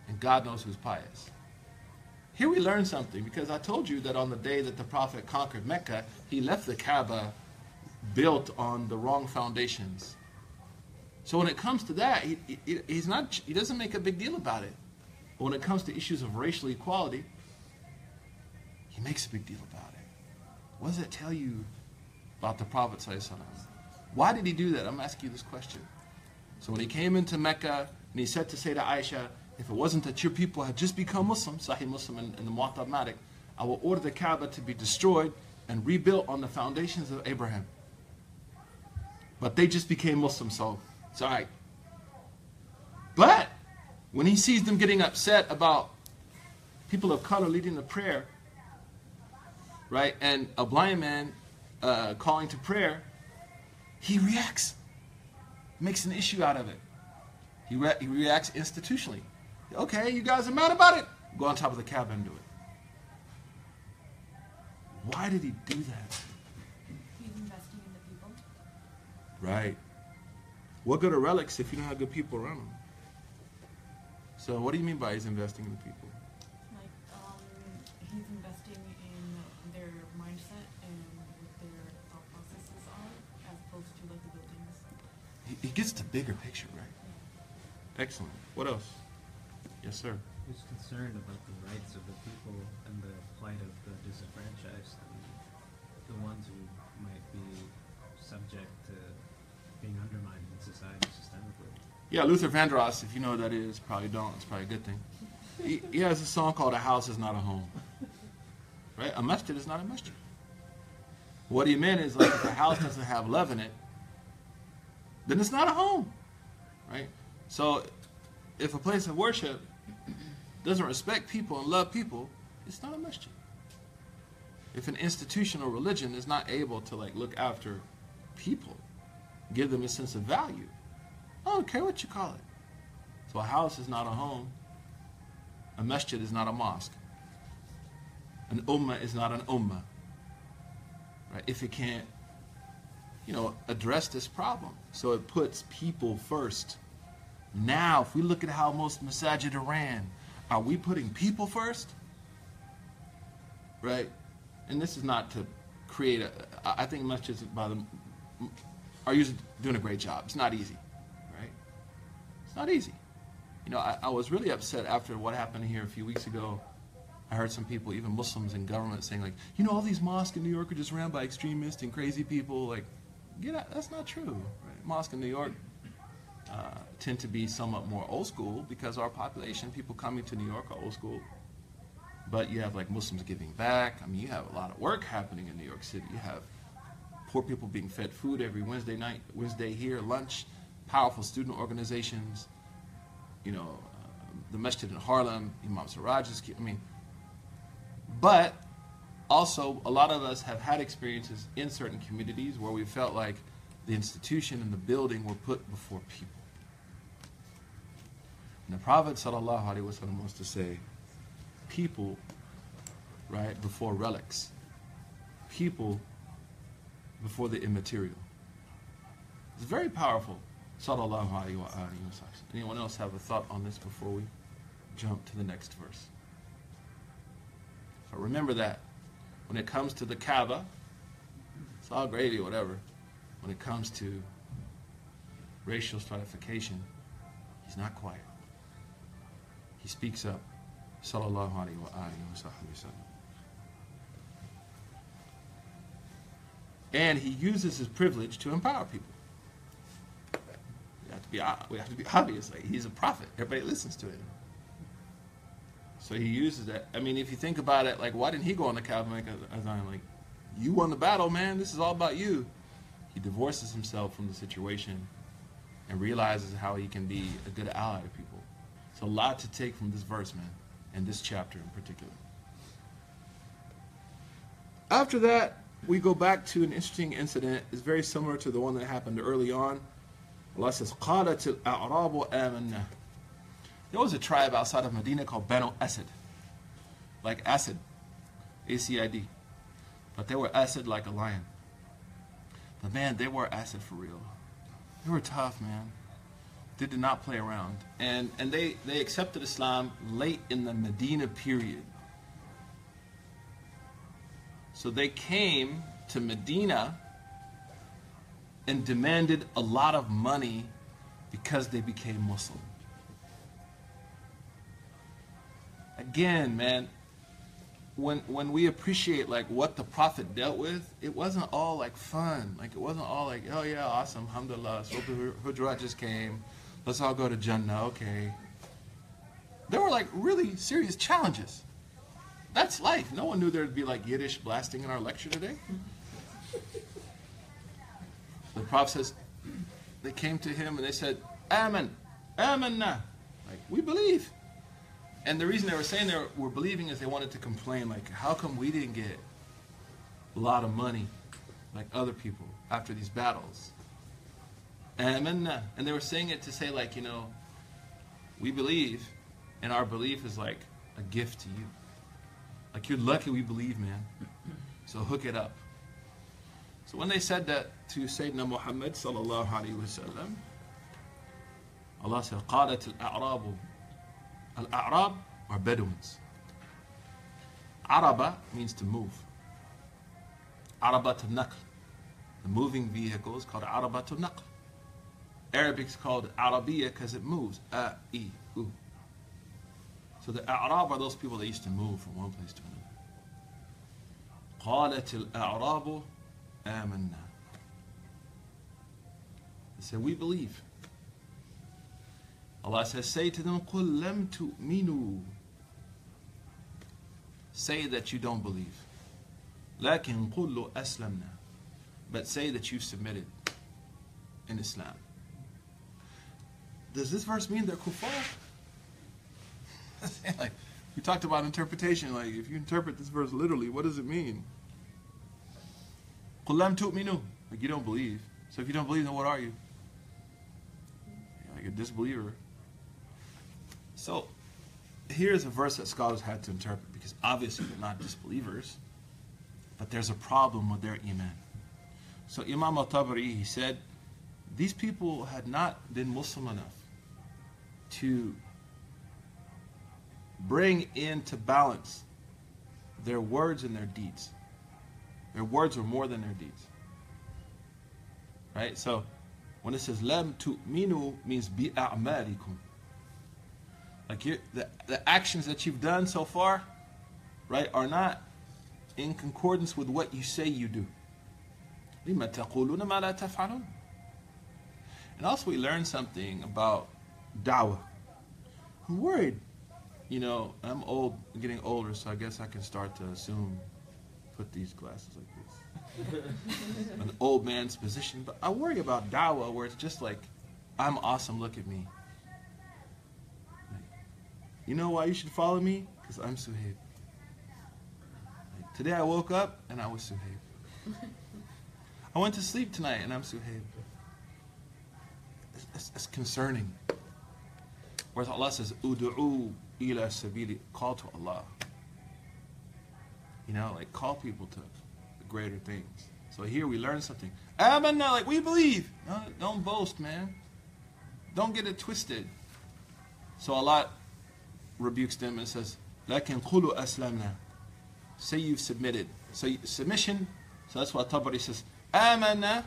A: And God knows who's pious. Here we learn something because I told you that on the day that the Prophet conquered Mecca, he left the Kaaba built on the wrong foundations. So when it comes to that, he, he, he's not, he doesn't make a big deal about it. But when it comes to issues of racial equality, he makes a big deal about it. What does that tell you about the Prophet? Why did he do that? I'm asking you this question. So when he came into Mecca, And he said to say to Aisha, if it wasn't that your people had just become Muslim, Sahih Muslim and, in the Malik, I will order the Kaaba to be destroyed and rebuilt on the foundations of Abraham. But they just became Muslim, so it's all right. But when he sees them getting upset about people of color leading the prayer, right, and a blind man uh, calling to prayer, he reacts, makes an issue out of it. He, re- he reacts institutionally. Okay, you guys are mad about it. Go on top of the Kaaba and do it. Why did he do that?
D: He's investing in the people.
A: Right. What good are relics if you don't have good people around them? So, what do you mean by he's investing in the people?
D: Like, um, he's investing in their mindset and what their thought processes are, as opposed to like the buildings.
A: He, he gets the bigger picture, right? Excellent. What else? Yes, sir.
B: Who's concerned about the rights of the people and the plight of the disenfranchised and the ones who might be subject to being undermined in society systemically?
A: Yeah, Luther Vandross, if you know who that is, probably don't. It's probably a good thing. He, he has a song called A House is Not a Home. Right? A masjid is not a masjid. What he meant is like if a house doesn't have love in it, then it's not a home. Right? So if a place of worship doesn't respect people and love people, it's not a masjid. If an institution or religion is not able to like look after people, give them a sense of value, I don't care what you call it. So a house is not a home. A masjid is not a mosque. An ummah is not an ummah. Right? If it can't, you know, address this problem. So it puts people first. Now, if we look at how most masajid ran, are we putting people first? Right? And this is not to create a. I think masjids by the are usually doing a great job. It's not easy, right? It's not easy. You know, I, I was really upset after what happened here a few weeks ago. I heard some people, even Muslims in government, saying like, you know, all these mosques in New York are just ran by extremists and crazy people. Like, get out. That's not true. Right? Mosques in New York uh, tend to be somewhat more old school because our population, people coming to New York, are old school. But you have like Muslims giving back. I mean, you have a lot of work happening in New York City. You have poor people being fed food every Wednesday night, Wednesday here, lunch, powerful student organizations, you know, uh, the masjid in Harlem, Imam Siraj's, I mean, but also a lot of us have had experiences in certain communities where we felt like the institution and the building were put before people. And the Prophet sallallahu wasallam wants to say, people, right, before relics, people before the immaterial. It's very powerful. Sallallahu. Anyone else have a thought on this before we jump to the next verse? So remember that. When it comes to the Kaaba, it's all gravy, whatever. When it comes to racial stratification, he's not quiet. He speaks up. Sallallahu alayhi wa and he uses his privilege to empower people. We have to be, we have to be obvious. Like he's a prophet. Everybody listens to him. So he uses that. I mean, if you think about it, like why didn't he go on the as I'm like, you won the battle, man. This is all about you. He divorces himself from the situation and realizes how he can be a good ally to people. It's a lot to take from this verse, man, and this chapter in particular. After that, we go back to an interesting incident. It's very similar to the one that happened early on. Allah says, قَالَتِ الْأَعْرَابُ آمَنَّا There was a tribe outside of Medina called Banu Asad. Like Asad. A-C-I-D. But they were Asad like a lion. But man, they were Asad for real. They were tough, man. They did not play around. And, and they, they accepted Islam late in the Medina period. So they came to Medina and demanded a lot of money because they became Muslim. Again, man, when when we appreciate like what the Prophet dealt with, it wasn't all like fun. Like it wasn't all like, oh yeah, awesome, alhamdulillah, so the Hujurat just came, Let's all go to Jannah, okay. There were like really serious challenges. That's life. No one knew there'd be like Yiddish blasting in our lecture today. The Prophet says, they came to him and they said, Amen, Amanna. Like, we believe. And the reason they were saying they were believing is they wanted to complain, like, how come we didn't get a lot of money like other people after these battles? Amanna. And they were saying it to say, like, you know, we believe, and our belief is like a gift to you. Like, you're lucky we believe, man. So hook it up. So when they said that to Sayyidina Muhammad sallallahu alaihi wasallam, Allah said, قالت الأعراب الأعراب are Bedouins. Araba means to move. Arabat al-Naql. The moving vehicle is called Arabat al-Naql. Arabic is called Arabiya because it moves. A, E, U. So the A'rab are those people that used to move from one place to another. قالت الأعراب آمنا. They said, we believe. Allah says, say to them, قُل لَمْ تُؤْمِنُوا Say that you don't believe. لكن قُلُّ أَسْلَمْنَا But say that you submitted in Islam. does this verse mean they're kufar? like, we talked about interpretation. Like, if you interpret this verse literally, what does it mean? Kulam tu'minu. Like, you don't believe. So if you don't believe, then what are you? You're like a disbeliever. So, here's a verse that scholars had to interpret because obviously they're not disbelievers, but there's a problem with their iman. So Imam al-Tabari, he said, these people had not been Muslim enough to bring into balance their words and their deeds. Their words are more than their deeds. Right? So when it says "leb tu minu," means bi a'malikum. Like you the, the actions that you've done so far, right, are not in concordance with what you say you do. And also we learn something about da'wah. I'm worried. You know, I'm old, getting older, so I guess I can start to assume, put these glasses like this. An old man's position. But I worry about da'wah where it's just like, I'm awesome, look at me. You know why you should follow me? Because I'm Suhaib. Like, today I woke up and I was Suhaib. I went to sleep tonight and I'm Suhaib. It's, it's, it's concerning. Whereas Allah says, Udu'u ila sabili, call to Allah. You know, like call people to the greater things. So here we learn something. Amanna, like we believe. No, don't boast, man. Don't get it twisted. So Allah rebukes them and says, لكن قولوا أسلمنا. Say you've submitted. So submission, so that's what Tabari says, آمنا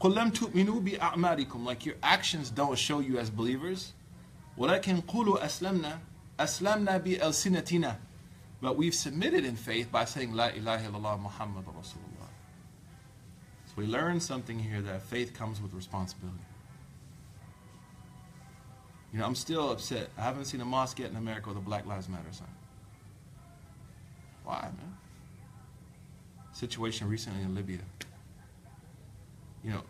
A: قل لم تؤمنوا بأعمالكم. Like your actions don't show you as believers. ولكن قولوا أسلمنا أسلمنا بألسنتنا. But we've submitted in faith by saying La ilaha illallah Muhammad Rasulullah. So we learn something here that faith comes with responsibility. You know, I'm still upset. I haven't seen a mosque yet in America with a Black Lives Matter sign. Why, man? Situation recently in Libya. You know,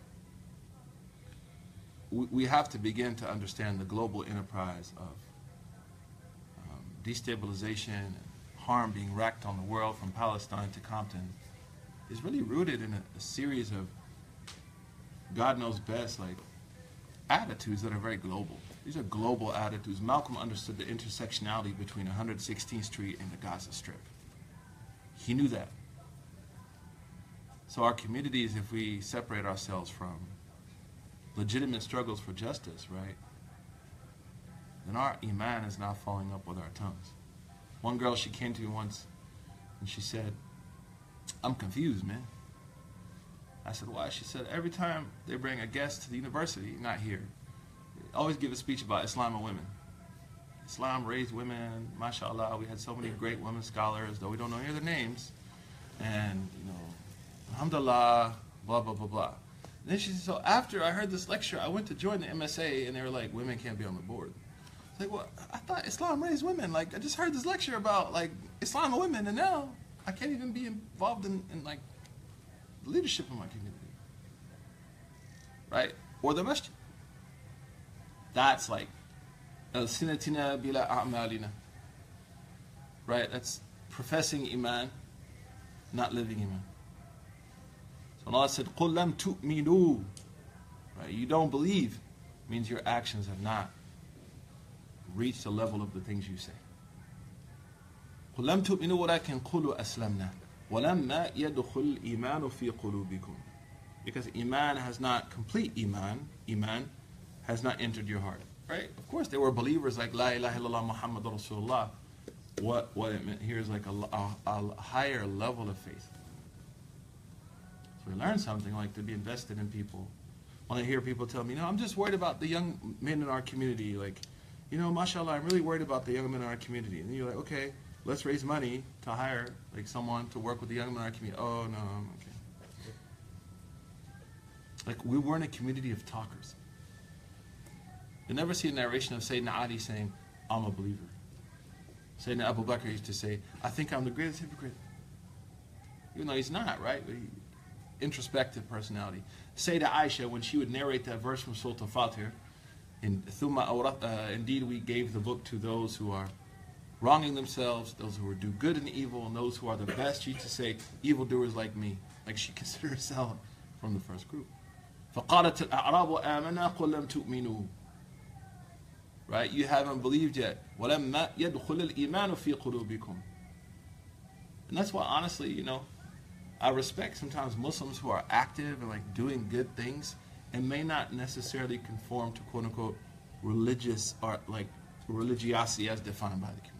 A: we, have to begin to understand the global enterprise of um, destabilization and harm being racked on the world from Palestine to Compton is really rooted in a, a series of God knows best, like attitudes that are very global. These are global attitudes. Malcolm understood the intersectionality between 116th Street and the Gaza Strip. He knew that. So our communities, if we separate ourselves from legitimate struggles for justice, right, then our iman is not following up with our tongues. One girl, she came to me once and she said, I'm confused, man. I said, why? She said, every time they bring a guest to the university, not here, always give a speech about Islam and women. Islam raised women, mashallah. We had so many great women scholars, though we don't know any of their names. And, you know, alhamdulillah, blah, blah, blah, blah. And then she said, so after I heard this lecture, I went to join the MSA, and they were like, women can't be on the board. Like, well, I thought Islam raised women. Like, I just heard this lecture about like Islam and women, and now I can't even be involved in, in like leadership in my community, right? Or the masjid. That's like al-sinatina bila a'malina, right? That's professing iman, not living iman. So Allah said, قُلْ لَمْ تُؤْمِنُوا Right? You don't believe means your actions have not reached the level of the things you say. قُلْ لَمْ تُؤْمِنُوا وَلَكِنْ قُولُوا أَسْلَمْنَا وَلَمَّا يَدْخُلْ الْإِيمَانُ فِي قُلُوبِكُمْ Because iman has not, complete iman, iman has not entered your heart. Right? Of course, there were believers like La ilaha illallah Muhammad Rasulullah. What, what it meant here is like a, a, a higher level of faith. We learn something like to be invested in people. When I hear people tell me, no, I'm just worried about the young men in our community. Like, you know, mashallah, I'm really worried about the young men in our community. And you're like, okay, let's raise money to hire like someone to work with the young men in our community. Oh, no, I'm okay. Like, we weren't a community of talkers. You never see a narration of Sayyidina Ali saying, I'm a believer. Sayyidina Abu Bakr used to say, I think I'm the greatest hypocrite. Even though he's not, right? introspective personality. Say to Aisha, when she would narrate that verse from Surat Al-Fatir, in Thumma uh, indeed we gave the book to those who are wronging themselves, those who do good and evil, and those who are the best, she used to say, evildoers like me. Like she considered herself from the first group. فَقَالَتِ الْأَعْرَابُ آمَنَا قُلْ لَمْ تُؤْمِنُوا Right? You haven't believed yet. وَلَمَّا يَدْخُلِ الْإِيمَانُ فِي قُلُوبِكُمْ And that's why, honestly, you know, I respect sometimes Muslims who are active and like doing good things and may not necessarily conform to quote unquote religious or like religiosity as defined by the community.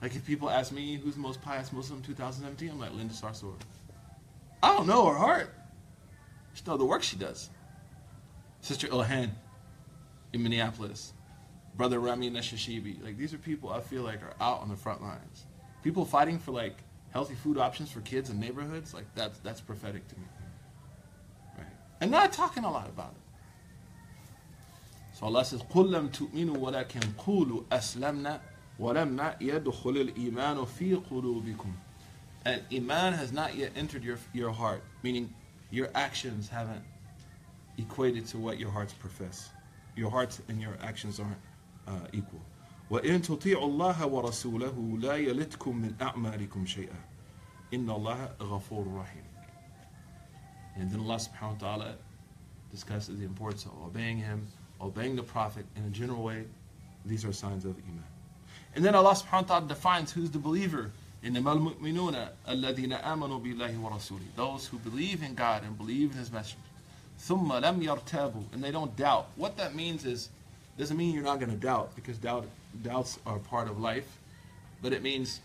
A: Like if people ask me who's the most pious Muslim 2017, I'm like Linda Sarsour. I don't know her heart. Just know the work she does. Sister Ilhan in Minneapolis, Brother Rami Nashashibi. Like these are people I feel like are out on the front lines. People fighting for like healthy food options for kids in neighborhoods, like that's that's prophetic to me. Right? And not talking a lot about it. So Allah says, قُلْ لَمْ تُؤْمِنُوا وَلَكِنْ قُولُوا أَسْلَمْنَا وَلَمَّا يَدْخُلِ الْإِيمَانُ فِي قُلُوبِكُمْ And Iman has not yet entered your, your heart, meaning your actions haven't equated to what your hearts profess. Your hearts and your actions aren't uh, equal. وإن تطيعوا الله ورسوله لا يلتكم من أعمالكم شيئا إن الله غفور رحيم And then Allah subhanahu wa ta'ala discusses the importance of obeying Him, obeying the Prophet in a general way. These are signs of Iman. And then Allah subhanahu wa ta'ala defines who's the believer. إنما المؤمنون الذين آمنوا بالله ورسوله Those who believe in God and believe in His message. ثم لم يرتابوا And they don't doubt. What that means is, doesn't mean you're not going to doubt, because doubt, doubts are part of life. But it means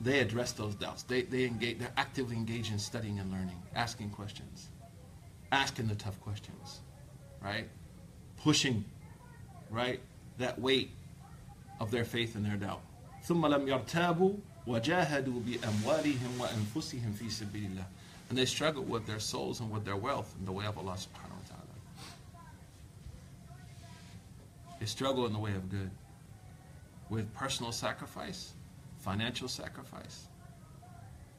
A: they address those doubts. They, they engage, they're actively engaged in studying and learning, asking questions, asking the tough questions, right? Pushing, right? That weight of their faith and their doubt. ثم لم يرتابوا وجاهدوا بأموالهم وأنفسهم في سبيل الله. And they struggle with their souls and with their wealth in the way of Allah subhanahu wa ta'ala. They struggle in the way of good. With personal sacrifice, financial sacrifice.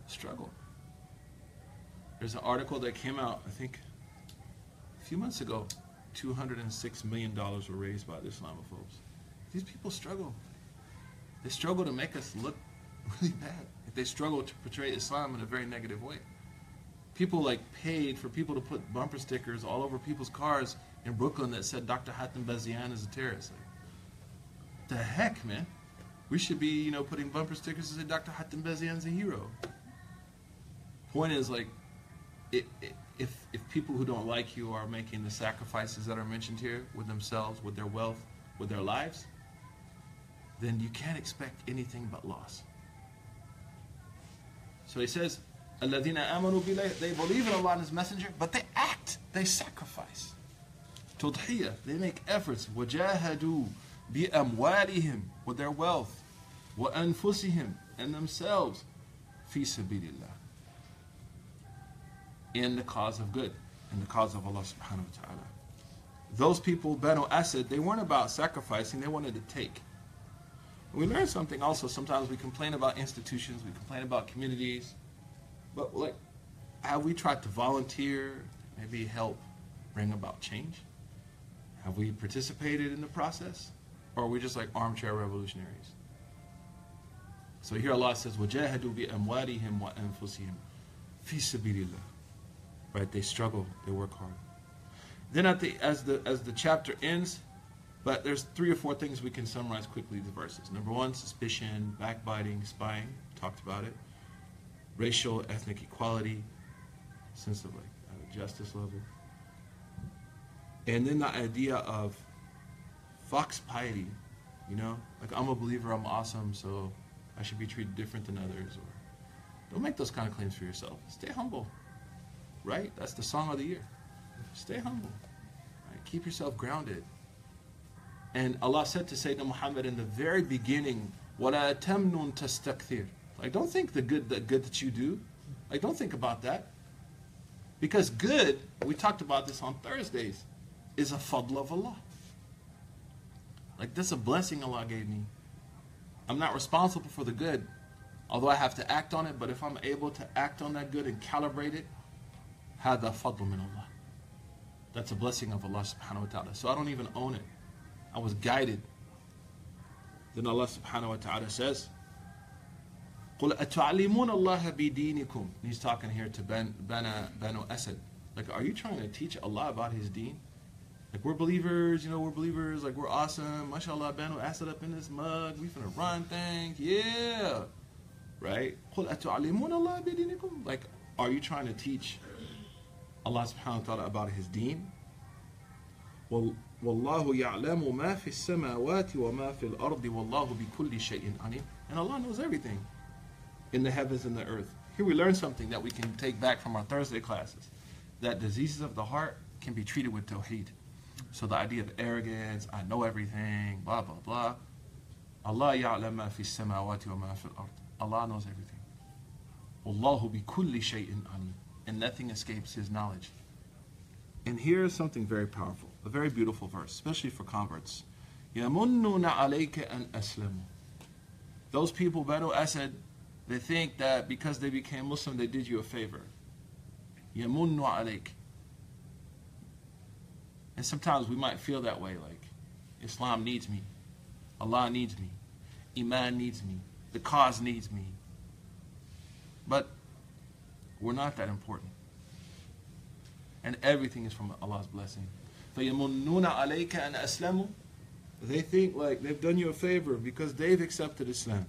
A: Struggle. There's an article that came out, I think, a few months ago. $206 million were raised by the Islamophobes. These people struggle. They struggle to make us look really bad. They struggle to portray Islam in a very negative way. People like paid for people to put bumper stickers all over people's cars in Brooklyn that said Dr. Hatem Bazian is a terrorist. Like, the heck, man? We should be, you know, putting bumper stickers that say Dr. Hatem Bazian's a hero. Point is, like, it, it, if, if people who don't like you are making the sacrifices that are mentioned here with themselves, with their wealth, with their lives, then you can't expect anything but loss. So he says, amanu they believe in Allah and His Messenger, but they act, they sacrifice. Tudhiyah, they make efforts. Wajahadu, بِأَمْوَالِهِمْ With their wealth. وَأَنفُسِهِمْ And themselves. فِي سَبِيلِ اللَّهِ in the cause of good, in the cause of Allah subhanahu wa ta'ala. Those people, Banu Asad, they weren't about sacrificing, they wanted to take. We learn something also. Sometimes we complain about institutions, we complain about communities, but like, have we tried to volunteer, maybe help bring about change? Have we participated in the process? Or are we just like armchair revolutionaries? So here Allah says, وَجَاهَدُوا بِأَمْوَالِهِمْ وَأَنفُسِهِمْ فِي سَبِيلِ اللَّهِ Right, they struggle, they work hard. Then at the as the as the chapter ends, but there's three or four things we can summarize quickly the verses. Number one, suspicion, backbiting, spying, talked about it. Racial, ethnic equality, sense of like uh, justice level. And then the idea of fox piety, you know, like I'm a believer, I'm awesome, so I should be treated different than others. Or don't make those kind of claims for yourself. Stay humble, right? That's the song of the year. Stay humble. Right? Keep yourself grounded. And Allah said to Sayyidina Muhammad in the very beginning, وَلَا تَمْنُن تَسْتَكْثِرْ Like, don't think the good, the good that you do. Like, don't think about that. Because good, we talked about this on Thursdays, is a fadl of Allah. Like, this is a blessing Allah gave me. I'm not responsible for the good, although I have to act on it, but if I'm able to act on that good and calibrate it, هذا فضل من Allah. That's a blessing of Allah subhanahu wa ta'ala. So I don't even own it. I was guided. Then Allah subhanahu wa ta'ala says, قُلْ أَتُعَلِّمُونَ اللَّهَ بِدِينِكُمْ And He's talking here to ben, Bana, Banu Asad. Like, are you trying to teach Allah about His deen? Like we're believers, you know, we're believers, like we're awesome. Mashallah, Banu Asad up in this mug. We finna run things. Yeah. Right? Like, are you trying to teach Allah subhanahu wa ta'ala about his deen? Well, والله يعلم ما في السماوات وما في الأرض bi بكل shay'in alim, and Allah knows everything in the heavens and the earth here we learn something that we can take back from our Thursday classes that diseases of the heart can be treated with tawheed so the idea of arrogance I know everything blah blah blah Allah يعلم ما في السماوات وما في الأرض Allah knows everything والله بكل شيء عليم and nothing escapes his knowledge and here's something very powerful, a very beautiful verse, especially for converts. يَمُنُّونَ عَلَيْكَ أَنْ أَسْلَمُوا Those people, Banu Asad, they think that because they became Muslim, they did you a favor. يَمُنُّ عَلَيْكَ And sometimes we might feel that way, like, Islam needs me. Allah needs me. Iman needs me. The cause needs me. But we're not that important and everything is from Allah's blessing. فَيَمُنُّونَ عَلَيْكَ أَنْ أَسْلَمُوا They think like they've done you a favor because they've accepted Islam.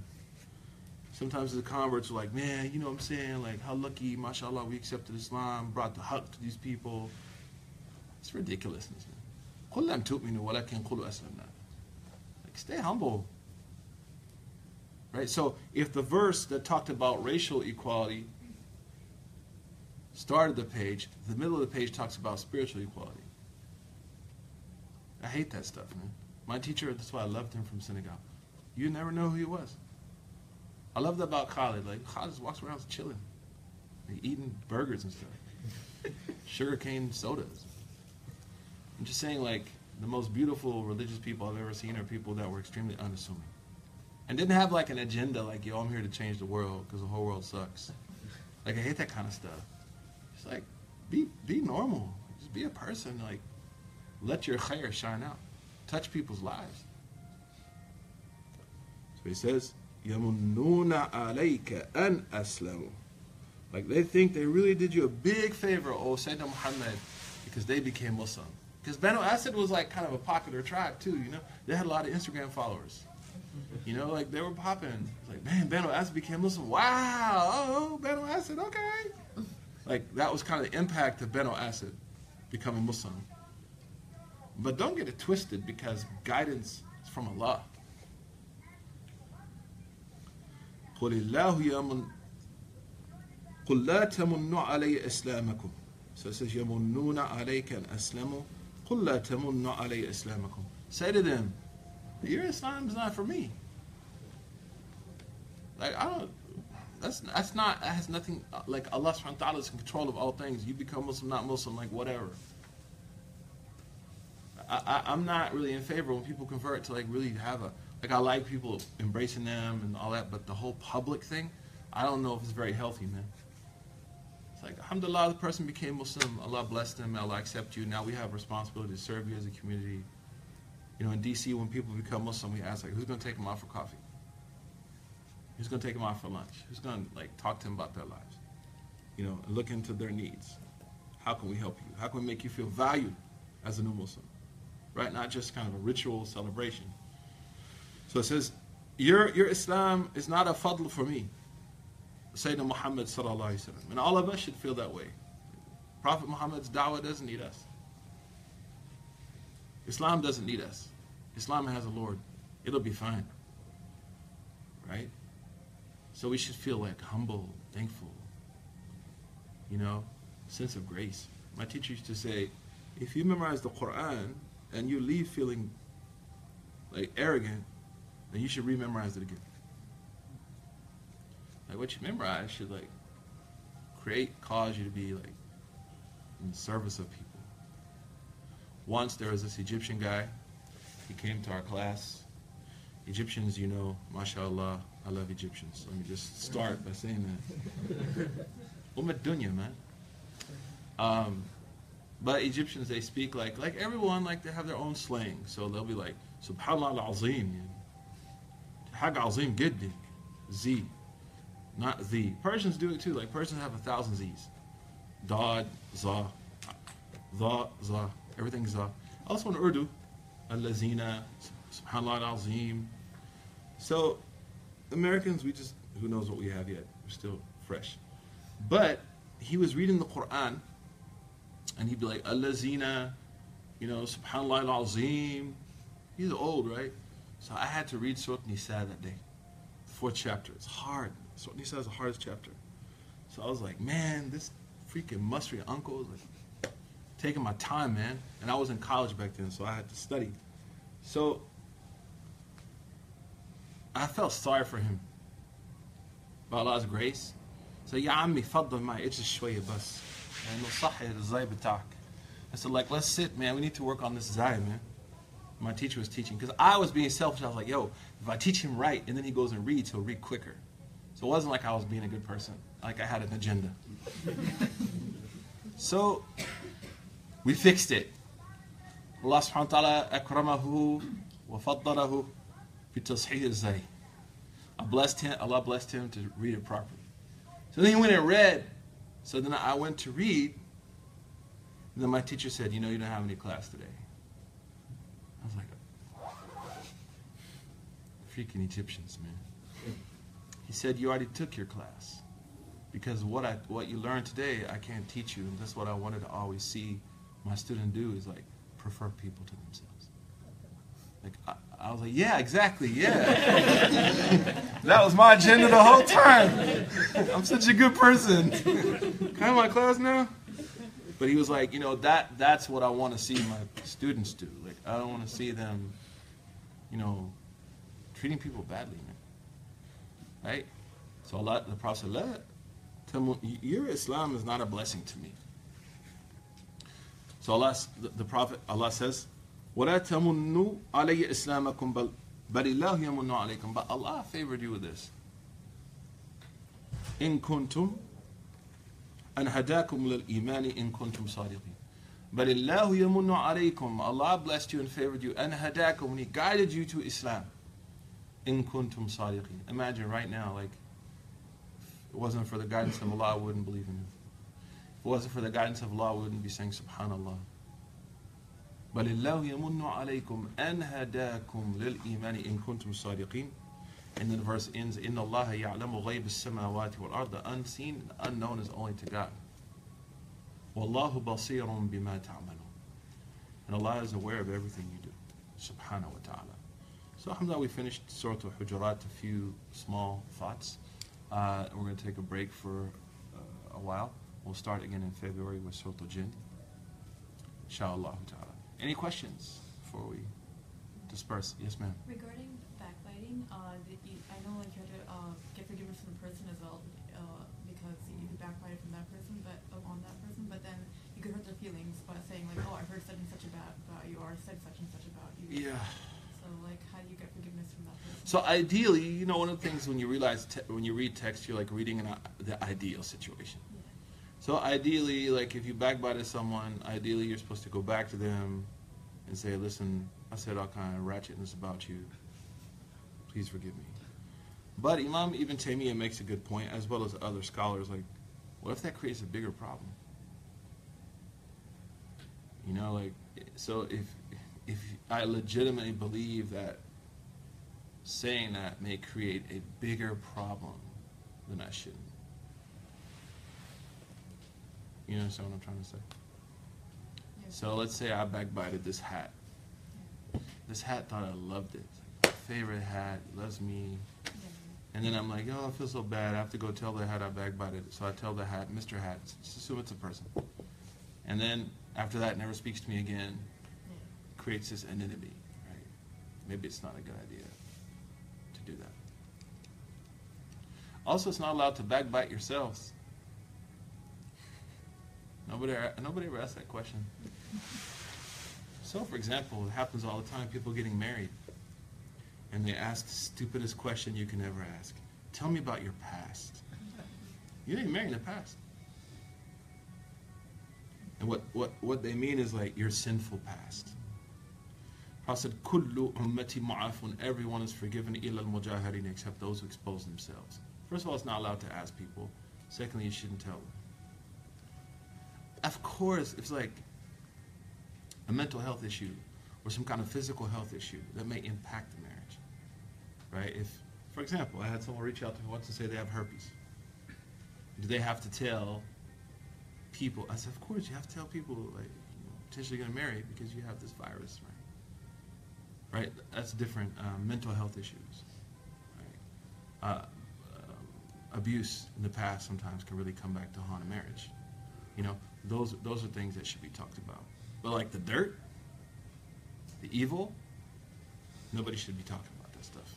A: Sometimes the converts are like, man, you know what I'm saying? Like, how lucky, mashallah, we accepted Islam, brought the haqq to these people. It's ridiculousness, man. قُلْ لَمْ تُؤْمِنُوا وَلَكِنْ قُلُوا أَسْلَمْنَا Like, stay humble. Right? So, if the verse that talked about racial equality started the page, the middle of the page talks about spiritual equality. I hate that stuff, man. My teacher, that's why I loved him from Senegal. You never know who he was. I love that about Khalid. Like, Khalid just walks around chilling, like, eating burgers and stuff, sugarcane sodas. I'm just saying, like, the most beautiful religious people I've ever seen are people that were extremely unassuming. And didn't have, like, an agenda, like, yo, I'm here to change the world because the whole world sucks. Like, I hate that kind of stuff. It's like, be be normal. Just be a person. Like, let your khair shine out. Touch people's lives. So he says, يَمُنُّونَ عَلَيْكَ أَنْ أَسْلَمُوا Like, they think they really did you a big favor, oh Sayyidina Muhammad, because they became Muslim. Because Beno Asad was like kind of a popular track too, you know? They had a lot of Instagram followers. You know, like they were popping. It's like, man, Beno Asad became Muslim. Wow, oh, Beno Asad, okay. Like that was kind of the impact of Beno Asad becoming Muslim. But don't get it twisted because guidance is from Allah. قل الله يمن قل لا تمنوا علي إسلامكم. So it says, يمنون عليك أن أسلموا قل لا تمنوا علي إسلامكم Say to them, your Islam is not for me. Like I don't that's that's not that has nothing uh, like Allah subhanahu wa ta'ala is in control of all things. You become Muslim, not Muslim, like whatever. I, I, I'm not really in favor when people convert to like really have a like I like people embracing them and all that, but the whole public thing, I don't know if it's very healthy, man. It's like Alhamdulillah, the person became Muslim. Allah blessed them. Allah accept you. Now we have a responsibility to serve you as a community. You know, in DC, when people become Muslim, we ask like, who's going to take them out for coffee? Who's going to take them out for lunch? Who's going to like talk to them about their lives? You know, look into their needs. How can we help you? How can we make you feel valued as a new Muslim? Right? Not just kind of a ritual celebration. So it says, your, your Islam is not a fadl for me. Sayyidina Muhammad sallallahu alaihi wasallam. And all of us should feel that way. Prophet Muhammad's da'wah doesn't need us. Islam doesn't need us. Islam has a Lord. It'll be fine. Right? So we should feel like humble, thankful, you know, sense of grace. My teacher used to say, if you memorize the Quran and you leave feeling like arrogant, then you should rememorize it again. Like what you memorize should like create, cause you to be like in service of people. Once there was this Egyptian guy, he came to our class. Egyptians, you know, mashallah, I love Egyptians. Let me just start by saying that. Umm dunya, man. Um, but Egyptians, they speak like like everyone, like they have their own slang. So they'll be like, Subhanallah al-Azim. Hag Azim Giddi. Z. Not the. Persians do it too. Like Persians have a thousand Z's. Dad, Za, Za, Za. Everything's Za. Also in Urdu, Al-Lazina, Subhanallah al-Azim. So Americans, we just, who knows what we have yet? We're still fresh. But he was reading the Quran, and he'd be like, Allazina, you know, Subhanallah al-Azim. He's old, right? So I had to read Surah Nisa that day. Fourth chapter. It's hard. Surah Nisa is the hardest chapter. So I was like, man, this freaking Musri uncle is like taking my time, man. And I was in college back then, so I had to study. So I felt sorry for him. By Allah's grace. So يا عمي فضل معي اجلس شوية بس يعني صحي الزي بتاعك. I said like let's sit man we need to work on this zay man. My teacher was teaching because I was being selfish. I was like yo if I teach him right and then he goes and reads he'll read quicker. So it wasn't like I was being a good person, like I had an agenda. so we fixed it. Allah subhanahu wa ta'ala akramahu wa I blessed him, Allah blessed him to read it properly. So then he went and read. So then I went to read. And then my teacher said, you know, you don't have any class today. I was like, freaking Egyptians, man. He said, You already took your class. Because what I what you learned today, I can't teach you. And that's what I wanted to always see my student do is like prefer people to themselves. Like I, I was like, yeah, exactly, yeah. that was my agenda the whole time. I'm such a good person. Can I have my class now? But he was like, you know, that that's what I want to see my students do. Like I don't want to see them, you know, treating people badly, man. Right? So Allah, the Prophet said, "La tamu- your Islam is not a blessing to me. So Allah, the, the Prophet, Allah says, وَلَا تَمُنُّوا عَلَيَّ إِسْلَامَكُمْ بَلْ بَلِ اللَّهُ يَمُنُّ عَلَيْكُمْ But Allah favored you with this. إِن كُنتُمْ أَنْ هَدَاكُمْ لِلْإِيمَانِ إِن كُنتُمْ صَادِقِينَ بَلِ اللَّهُ يَمُنُّ عَلَيْكُمْ Allah blessed you and favored you and هَدَاكُمْ and He guided you to Islam. إِن كُنتُمْ صَادِقِينَ Imagine right now, like, if it wasn't for the guidance of Allah, I wouldn't believe in Him. If it wasn't for the guidance of Allah, I wouldn't be saying Subhanallah. بل الله يمن عليكم أن هداكم للإيمان إن كنتم صادقين And then the verse ends, إن الله يعلم غيب السماوات والأرض The unseen, the unknown is only to God. والله بصير بما تعملون And Allah is aware of everything you do. Subhanahu wa ta'ala. So alhamdulillah, we finished Surah Al-Hujurat, a few small thoughts. Uh, we're going to take a break for uh, a while. We'll start again in February with Surah Al-Jinn. Inshallah ta'ala. Any questions before we disperse? Yes, ma'am.
D: Regarding backbiting, uh, the, I know like you had to uh, get forgiveness from the person as well
A: uh,
D: because you could backbite from that person, but uh, on that person, but then you could hurt their feelings by saying like, oh, I heard such and such about, about you, or said such and such about you. Yeah.
A: So ideally, you know, one of the things when you realize when you read text, you're like reading an, i- the ideal situation. So ideally, like if you backbited someone, ideally you're supposed to go back to them and say, "Listen, I said all kind of ratchetness about you. Please forgive me." But Imam Ibn Taymiyyah makes a good point, as well as other scholars. Like, what if that creates a bigger problem? You know, like, so if if I legitimately believe that saying that may create a bigger problem, than I shouldn't. You understand what I'm trying to say? So let's say I backbited this hat. This hat thought I loved it. Favorite hat, loves me.
D: Yeah.
A: And then I'm like, oh, I feel so bad. I have to go tell the hat I backbited. So I tell the hat, Mr. Hat, just assume it's a person. And then after that, never speaks to me again,
D: Yeah.
A: creates this enmity, right? Maybe it's not a good idea to do that. Also, it's not allowed to backbite yourselves. Nobody, nobody ever asked that question. So, for example, it happens all the time. People getting married, and they ask the stupidest question you can ever ask. Tell me about your past. You didn't marry in the past. And what, what, what they mean is like your sinful past. Prophet said, Kullu ummati mu'afun, everyone is forgiven illa al-mujahirin, except those who expose themselves. First of all, it's not allowed to ask people. Secondly, you shouldn't tell them. Of course, it's like a mental health issue or some kind of physical health issue that may impact the marriage. Right? If, for example, I had someone reach out to me once and say they have herpes. Do they have to tell people? I said, of course, you have to tell people, like, potentially going to marry because you have this virus, right? Right? That's different. Um, mental health issues. Right? Uh, um, abuse in the past sometimes can really come back to haunt a marriage. You know, those those are things that should be talked about. But like the dirt, the evil, nobody should be talking about that stuff.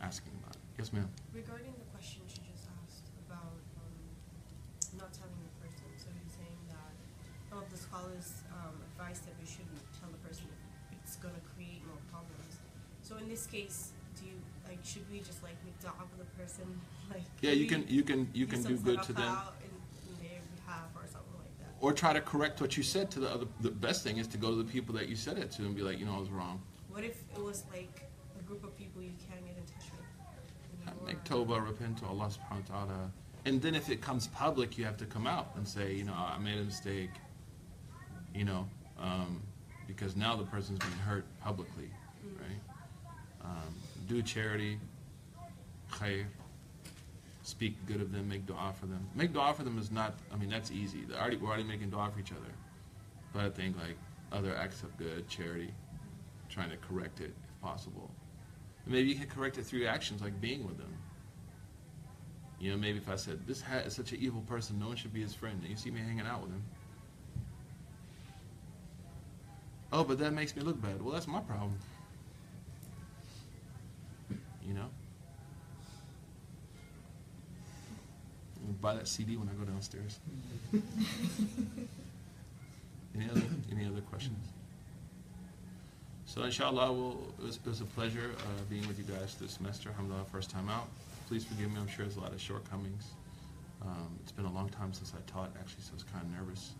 A: Asking about it. Yes, ma'am.
E: Regarding the question she just asked about um, not telling the person, so you're saying that some of the scholars um, advise that we shouldn't in this case, do you like should we just like make dua for the person, like
A: Yeah, you can you can you
E: do
A: can do good to them,
E: in, in their behalf or something like that?
A: or try to correct what you said to the other. The best thing is to go to the people that you said it to and be like, you know, I was wrong.
E: What if it was like a group of people you can't get in touch with?
A: Make tawbah, repent to Allah subhanahu wa ta'ala. And then if it comes public, you have to come out and say, you know, I made a mistake, you know, um, because now the person's been hurt publicly? Um, do charity, khair, speak good of them, make dua for them. Make dua for them is not, I mean, that's easy. They're already, we're already making dua for each other. But I think like other acts of good, charity, trying to correct it if possible. And maybe you can correct it through actions, like being with them. You know, maybe if I said, this hat is such an evil person, no one should be his friend, and you see me hanging out with him. Oh, but that makes me look bad. Well, that's my problem. You know? Buy that CD when I go downstairs. any other any other questions? So inshallah, we'll, it, was, it was a pleasure uh, being with you guys this semester. Alhamdulillah, first time out. Please forgive me. I'm sure there's a lot of shortcomings. Um, it's been a long time since I taught, actually, so I was kind of nervous.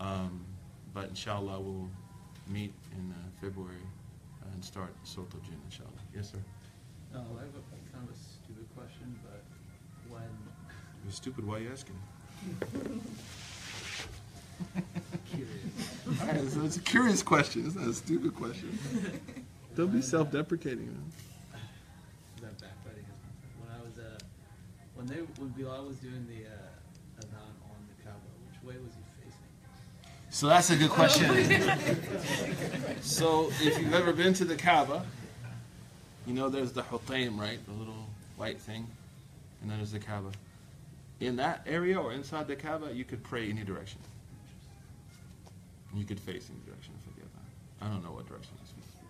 A: Um, but inshallah, we'll meet in uh, February uh, and start Surat Jinn, inshallah. Yes, sir.
C: No, I have a kind of a stupid question, but when
A: You're stupid. Why are you asking?
C: curious,
A: All right, so it's a curious question. It's not a stupid question. Don't be self-deprecating, man.
C: that backbiting is. When I was uh, when they when Bilal was doing the uh, adhan on the Kaaba, which way was he facing?
A: So that's a good question. so if you've ever been to the Kaaba, you know there's the Hutaim, right? The little white thing. And then there's the Kaaba. In that area or inside the Kaaba, you could pray any direction. You could face any direction. I forget that. I don't know what direction it's supposed to be.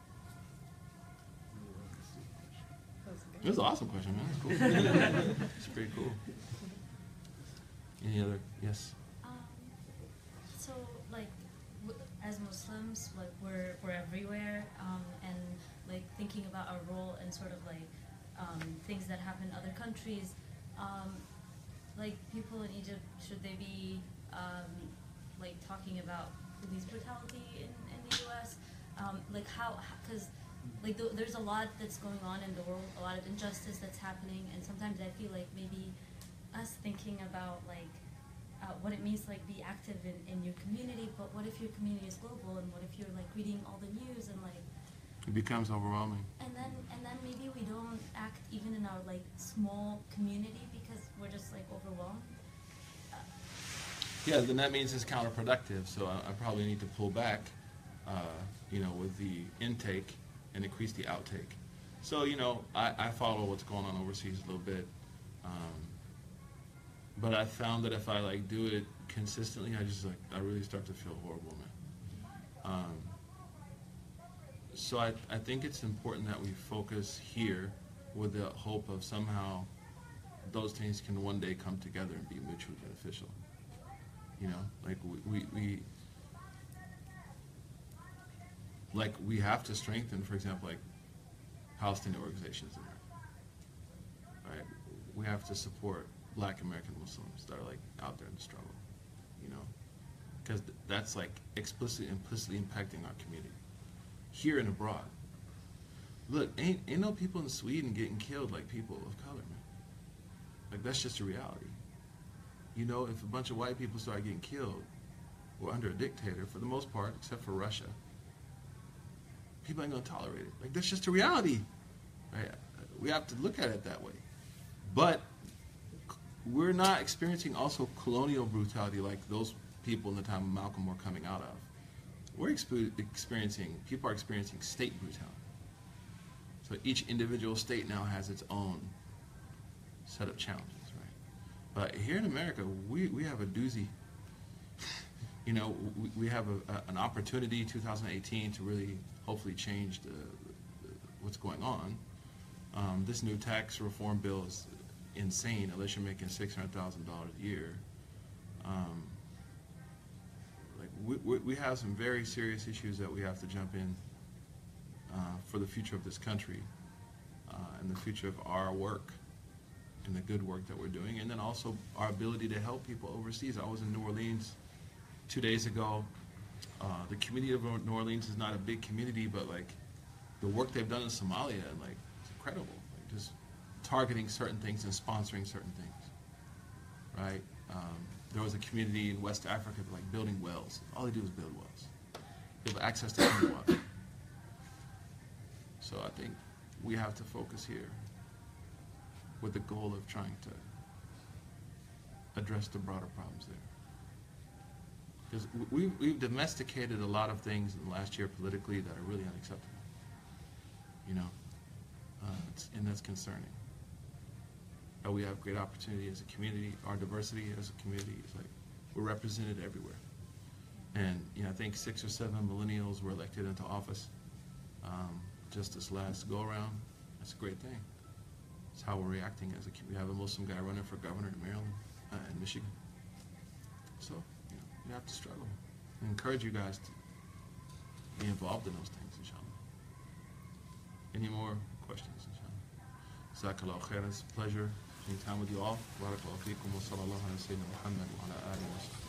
C: It was
A: It was an awesome question, man. That's cool. it's pretty cool. Any other? Yes.
F: Um, so like, as Muslims, like we're we're everywhere, um, and like thinking about our role and sort of like um, things that happen in other countries. Um, like people in Egypt, should they be um, like talking about police brutality in, in the U.S.? Um, like how? Because like th- there's a lot that's going on in the world, a lot of injustice that's happening, and sometimes I feel like maybe us thinking about like uh, what it means like be active in, in your community, but what if your community is global, and what if you're like reading all the news and like
A: It becomes overwhelming.
F: and then and then maybe we don't act even in our like small community because we're just like overwhelmed. Uh,
A: Yeah, then that means it's counterproductive, so I, I probably need to pull back, uh, you know, with the intake and increase the outtake. So, you know, I, I follow what's going on overseas a little bit. Um, but I found that if I like do it consistently, I just like, I really start to feel horrible, man. Um, so I, I think it's important that we focus here with the hope of somehow those things can one day come together and be mutually beneficial. You know, like we, we, we like we have to strengthen, for example, like Palestinian organizations in there. Right? We have to support black American Muslims that are like out there in the struggle, you know? Because that's like explicitly, implicitly impacting our community. Here and abroad. Look, ain't, ain't no people in Sweden getting killed like people of color, man. Like that's just a reality. You know, if a bunch of white people start getting killed, we're under a dictator for the most part, except for Russia. People ain't gonna tolerate it. Like that's just a reality. Right? We have to look at it that way. But we're not experiencing also colonial brutality like those people in the time of Malcolm were coming out of. We're expe- experiencing, people are experiencing state brutality. So each individual state now has its own set of challenges, right? But here in America, we, we have a doozy. you know, we, we have a, a, an opportunity, 2018, to really hopefully change the, the, what's going on. Um, this new tax reform bill is insane unless you're making $600,000 a year. Um, we, we, have some very serious issues that we have to jump in uh, for the future of this country uh, and the future of our work and the good work that we're doing, and then also our ability to help people overseas. I was in New Orleans two days ago. Uh, the community of New Orleans is not a big community, but like the work they've done in Somalia, like it's incredible. Like just targeting certain things and sponsoring certain things, right? Um, there was a community in West Africa like building wells. All they do is build wells. They have access to clean water. So I think we have to focus here with the goal of trying to address the broader problems there. Because we've, we've domesticated a lot of things in the last year politically that are really unacceptable. You know, uh, and that's concerning. But we have great opportunity as a community. Our diversity as a community is like we're represented everywhere. And you know, I think six or seven millennials were elected into office um, just this last go around. That's a great thing. It's how we're reacting as a community. We have a Muslim guy running for governor in Maryland uh, and Michigan. So you know, we have to struggle. I encourage you guys to be involved in those things, inshallah. Any more questions, inshallah? It's a pleasure spending time with you all. Barakallahu feekum wa sallallahu ala sayyidina Muhammad wa ala alihi wa sahbihi.